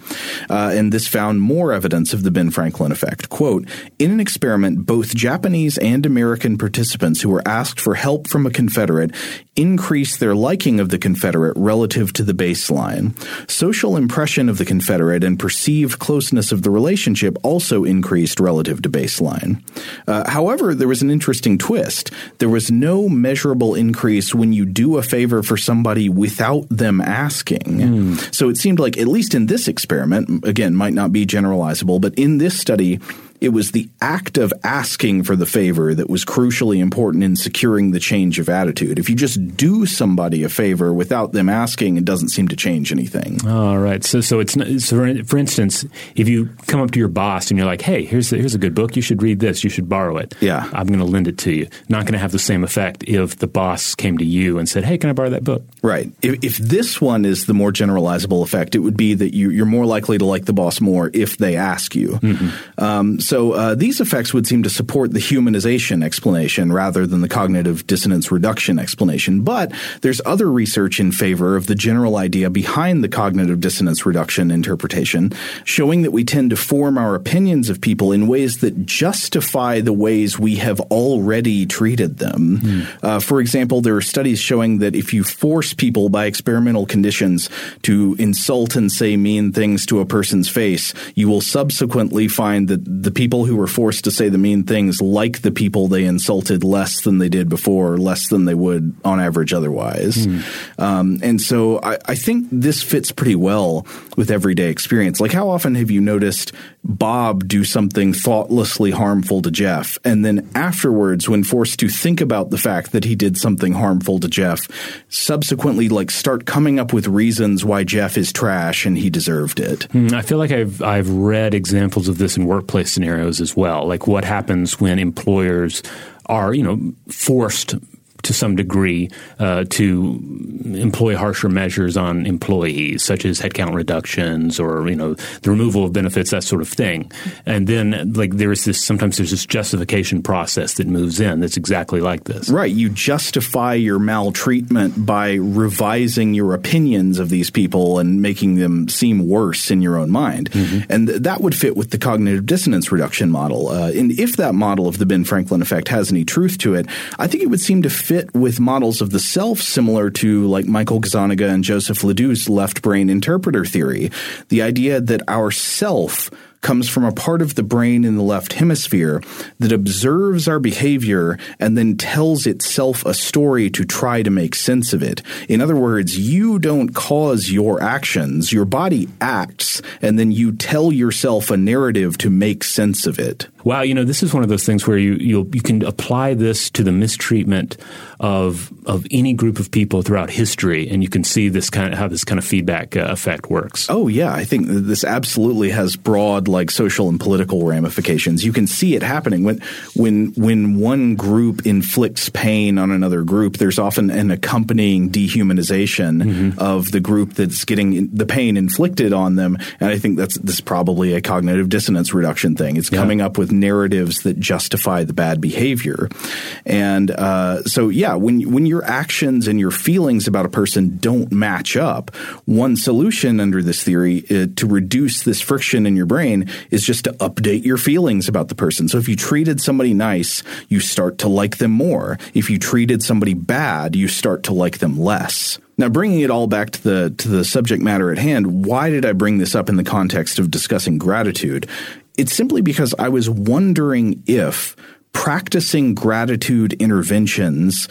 Speaker 2: Uh, and this found more evidence of the Ben Franklin effect. Quote, in an experiment, both Japanese and American participants who were asked for help from a Confederate increased their liking of the Confederate relative to the baseline. Social impression of the Confederate and perceived closeness of the relationship also increased relative to baseline. Uh, however, there was an interesting twist. There was no measurable increase when you do a favor for somebody without them asking. Mm. So it seemed like, at least in this experiment, again, might not be generalizable, but in this study, it was the act of asking for the favor that was crucially important in securing the change of attitude. If you just do somebody a favor without them asking, it doesn't seem to change anything.
Speaker 4: All right. So, so it's so for instance, if you come up to your boss and you're like, "Hey, here's a, here's a good book. You should read this. You should borrow it."
Speaker 2: Yeah,
Speaker 4: I'm going to lend it to you. Not going to have the same effect if the boss came to you and said, "Hey, can I borrow that book?"
Speaker 2: Right. If, if this one is the more generalizable effect, it would be that you, are more likely to like the boss more if they ask you. Mm-hmm. Um, so uh, these effects would seem to support the humanization explanation rather than the cognitive dissonance reduction explanation. But there's other research in favor of the general idea behind the cognitive dissonance reduction interpretation, showing that we tend to form our opinions of people in ways that justify the ways we have already treated them. Mm. Uh, for example, there are studies showing that if you force people by experimental conditions to insult and say mean things to a person's face, you will subsequently find that the people people who were forced to say the mean things like the people they insulted less than they did before, less than they would on average otherwise. Mm. Um, and so I, I think this fits pretty well with everyday experience. Like, how often have you noticed Bob do something thoughtlessly harmful to Jeff, and then afterwards, when forced to think about the fact that he did something harmful to Jeff, subsequently like start coming up with reasons why Jeff is trash and he deserved it?
Speaker 4: Mm, I feel like I've I've read examples of this in workplace scenarios as well. Like what happens when employers are, you know, forced to some degree uh, to employ harsher measures on employees, such as headcount reductions or you know the removal of benefits, that sort of thing. And then like there is this sometimes there's this justification process that moves in that's exactly like this.
Speaker 2: Right. You justify your maltreatment by revising your opinions of these people and making them seem worse in your own mind, mm-hmm. and that would fit with the cognitive dissonance reduction model. Uh, and if that model of the Ben Franklin effect has any truth to it, I think it would seem to fit fit with models of the self similar to like Michael Gazzaniga and Joseph LeDoux's left brain interpreter theory. The idea that our self comes from a part of the brain in the left hemisphere that observes our behavior and then tells itself a story to try to make sense of it. In other words, you don't cause your actions, your body acts, and then you tell yourself a narrative to make sense of it.
Speaker 4: Wow, you know, this is one of those things where you you you can apply this to the mistreatment of of any group of people throughout history, and you can see this kind of how this kind of feedback uh, effect works.
Speaker 2: Oh yeah, I think this absolutely has broad like social and political ramifications. You can see it happening when when when one group inflicts pain on another group. There's often an accompanying dehumanization mm-hmm. of the group that's getting the pain inflicted on them, and I think that's this is probably a cognitive dissonance reduction thing. It's yeah. coming up with narratives that justify the bad behavior. And uh, so, yeah, when when your actions and your feelings about a person don't match up, one solution under this theory uh, to reduce this friction in your brain is just to update your feelings about the person. So if you treated somebody nice, you start to like them more. If you treated somebody bad, you start to like them less. Now, bringing it all back to the to the subject matter at hand, why did I bring this up in the context of discussing gratitude? It's simply because I was wondering if practicing gratitude interventions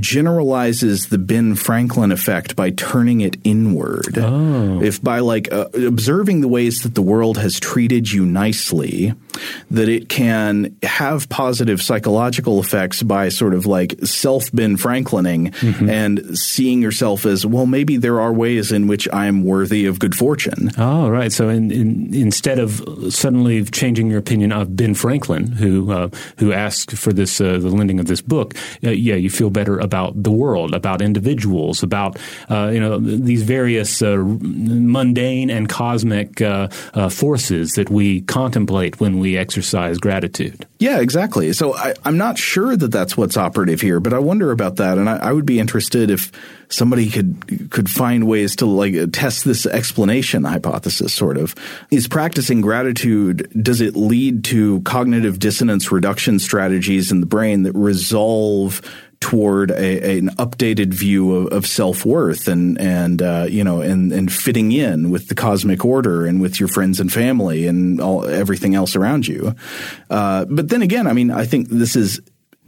Speaker 2: generalizes the Ben Franklin effect by turning it inward. Oh. If by like uh, observing the ways that the world has treated you nicely, that it can have positive psychological effects by sort of like self Ben Franklining mm-hmm. and seeing yourself as, well, maybe there are ways in which I'm worthy of good fortune.
Speaker 4: Oh, right. So in, in, instead of suddenly changing your opinion of Ben Franklin, who uh, who asked for this uh, the lending of this book, uh, yeah, you feel better about the world, about individuals, about uh, you know these various uh, mundane and cosmic uh, forces that we contemplate when we exercise gratitude.
Speaker 2: Yeah, exactly. So I, am not sure that that's what's operative here, but I wonder about that, and I, I, would be interested if somebody could could find ways to like test this explanation hypothesis. Sort of is practicing gratitude. Does it lead to cognitive dissonance reduction strategies in the brain that resolve toward a, an updated view of, of self worth and and uh, you know and and fitting in with the cosmic order and with your friends and family and all everything else around you. Uh, but then again, I mean, I think this is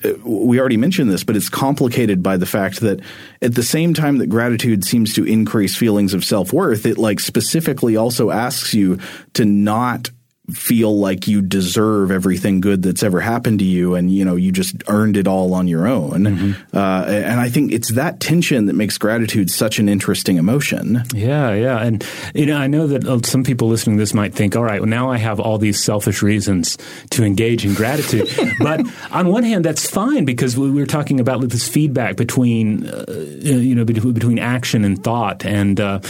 Speaker 2: uh, we already mentioned this, but it's complicated by the fact that at the same time that gratitude seems to increase feelings of self worth, it like specifically also asks you to not feel like you deserve everything good that's ever happened to you and you know you just earned it all on your own. Mm-hmm. uh, and i think it's that tension that makes gratitude such an interesting emotion.
Speaker 4: Yeah yeah and you know i know that uh, some people listening to this might think all right well now i have all these selfish reasons to engage in gratitude. But on one hand that's fine because we were talking about this feedback between uh, you know between action and thought and, uh,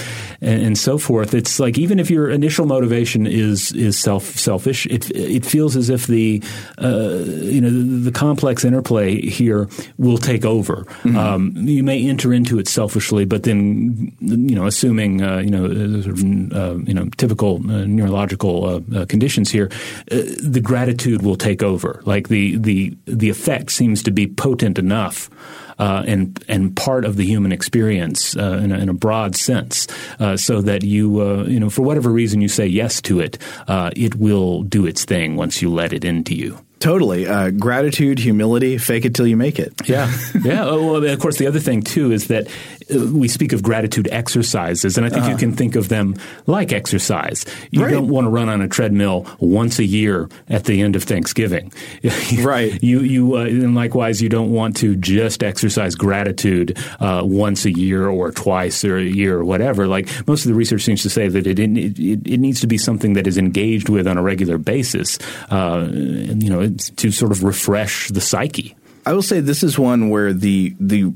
Speaker 4: and and so forth. It's like even if your initial motivation is is self selfish. It it feels as if the uh, you know the, the, complex interplay here will take over. Mm-hmm. Um, you may enter into it selfishly, but then you know assuming uh, you know sort of, uh, you know typical uh, neurological uh, conditions here, the gratitude will take over. Like the the the effect seems to be potent enough uh, and and part of the human experience uh, in, a, in, a, broad sense, uh, so that you uh, you know for whatever reason you say yes to it, uh, it will do its thing once you let it into you.
Speaker 2: Totally. Uh, gratitude, humility, fake it till you make it.
Speaker 4: Yeah. Yeah. Oh, well, of course, the other thing, too, is that we speak of gratitude exercises, and I think uh-huh. you can think of them like exercise. You right. don't want to run on a treadmill once a year at the end of Thanksgiving.
Speaker 2: right.
Speaker 4: You, you, uh, and likewise, you don't want to just exercise gratitude uh, once a year or twice or a year or whatever. Like most of the research seems to say that it, it, it needs to be something that is engaged with on a regular basis. Uh, you know, to sort of refresh the psyche.
Speaker 2: I will say this is one where the the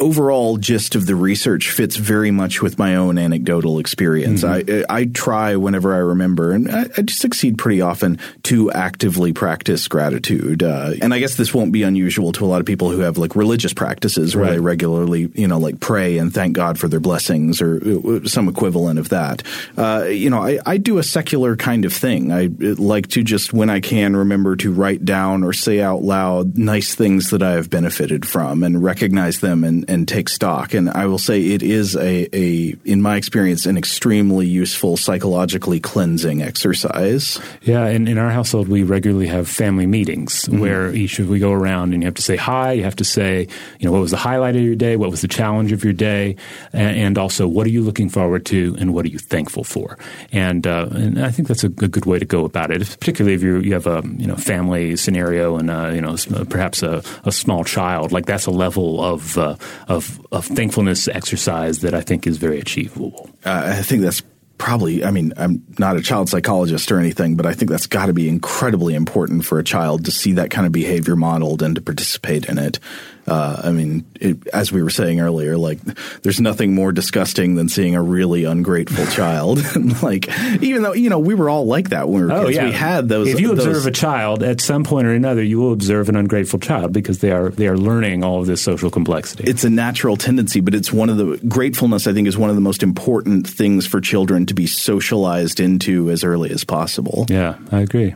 Speaker 2: overall gist of the research fits very much with my own anecdotal experience. Mm-hmm. I, I try whenever I remember, and I, I succeed pretty often to actively practice gratitude. Uh, and I guess this won't be unusual to a lot of people who have like religious practices where right. they regularly, you know, like pray and thank God for their blessings or uh, some equivalent of that. Uh, you know, I, I do a secular kind of thing. I like to just, when I can, remember to write down or say out loud nice things that I have benefited from and recognize them and and take stock. And I will say it is a, a in my experience, an extremely useful psychologically cleansing exercise.
Speaker 4: Yeah, and in our household, we regularly have family meetings mm-hmm. where each of we go around and you have to say hi. You have to say, you know, what was the highlight of your day? What was the challenge of your day? And, also, what are you looking forward to and what are you thankful for? And uh, and I think that's a, a, good way to go about it, particularly if you you have a you know family scenario and uh, you know perhaps a, a, small child. Like that's a level of uh, of, of thankfulness exercise that I think is very achievable.
Speaker 2: Uh, I think that's probably, I mean, I'm not a child psychologist or anything, but I think that's got to be incredibly important for a child to see that kind of behavior modeled and to participate in it. Uh, I mean, it, as we were saying earlier, like there's nothing more disgusting than seeing a really ungrateful child. like, even though you know we were all like that when we were oh, kids, yeah. we had those.
Speaker 4: If you
Speaker 2: those,
Speaker 4: observe a child at some point or another, you will observe an ungrateful child because they are they are learning all of this social complexity.
Speaker 2: It's a natural tendency, but it's one of the gratefulness. I think is one of the most important things for children to be socialized into as early as possible.
Speaker 4: Yeah, I agree.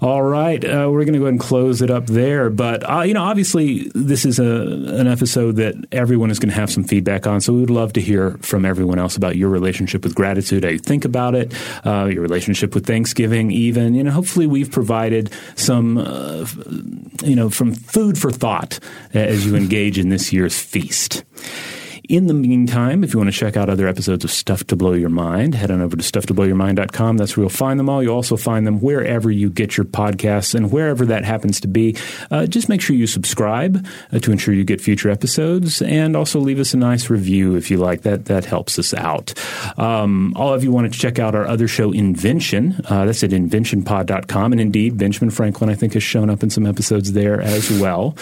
Speaker 4: All right, uh, we're going to go ahead and close it up there. But uh, you know, obviously, this is a an episode that everyone is going to have some feedback on. So we would love to hear from everyone else about your relationship with gratitude, how you think about it, uh, your relationship with Thanksgiving, even. You know, hopefully, we've provided some, uh, you know, from food for thought as you engage in this year's feast. In the meantime, if you want to check out other episodes of Stuff to Blow Your Mind, head on over to stufftoblowyourmind.com. That's where you'll find them all. You'll also find them wherever you get your podcasts and wherever that happens to be. Uh, just make sure you subscribe uh, to ensure you get future episodes and also leave us a nice review if you like. That that helps us out. Um, all of you want to check out our other show, Invention. Uh, that's at inventionpod.com. And indeed, Benjamin Franklin, I think, has shown up in some episodes there as well.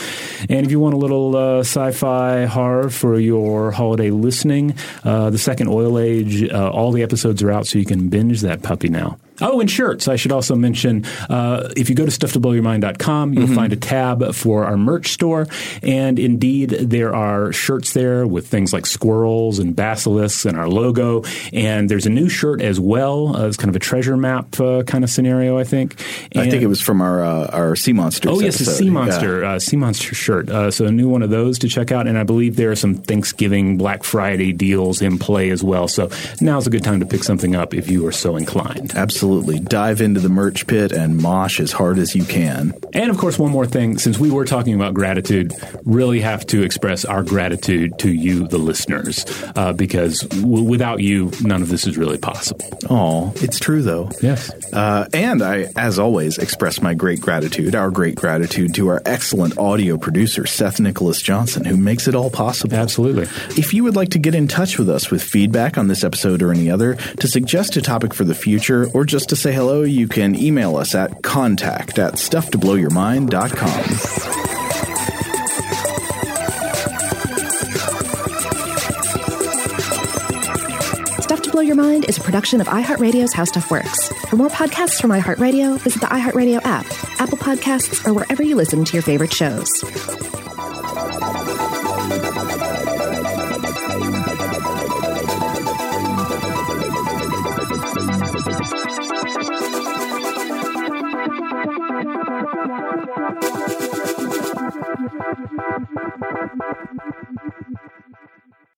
Speaker 4: And if you want a little uh, sci fi horror for your holiday listening. Uh, the second oil age, uh, all the episodes are out, so you can binge that puppy now. Oh, and shirts. I should also mention uh, if you go to stufftoblowyourmind.com, you'll mm-hmm. find a tab for our merch store. And indeed, there are shirts there with things like squirrels and basilisks and our logo. And there's a new shirt as well. Uh, it's kind of a treasure map uh, kind of scenario, I think.
Speaker 2: And I think it was from our uh, our Sea monster.
Speaker 4: Oh, yes,
Speaker 2: episode.
Speaker 4: a Sea Monster, yeah. Uh, sea Monster shirt. Uh, so a new one of those to check out. And I believe there are some Thanksgiving, Black Friday deals in play as well. So now's a good time to pick something up if you are so inclined.
Speaker 2: Absolutely absolutely. Dive into the merch pit and mosh as hard as you can.
Speaker 4: And of course, one more thing, since we were talking about gratitude, really have to express our gratitude to you, the listeners, uh, because w- without you, none of this is really possible.
Speaker 2: Oh, it's true though.
Speaker 4: Yes.
Speaker 2: Uh, and I, as always, express my great gratitude, our great gratitude to our excellent audio producer, Seth Nicholas Johnson, who makes it all possible.
Speaker 4: Absolutely.
Speaker 2: If you would like to get in touch with us with feedback on this episode or any other, to suggest a topic for the future, or just just to say hello, you can email us at contact at stufftoblowyourmind.com.
Speaker 3: Stuff to Blow Your Mind is a production of iHeartRadio's How Stuff Works. For more podcasts from iHeartRadio, visit the iHeartRadio app, Apple Podcasts, or wherever you listen to your favorite shows.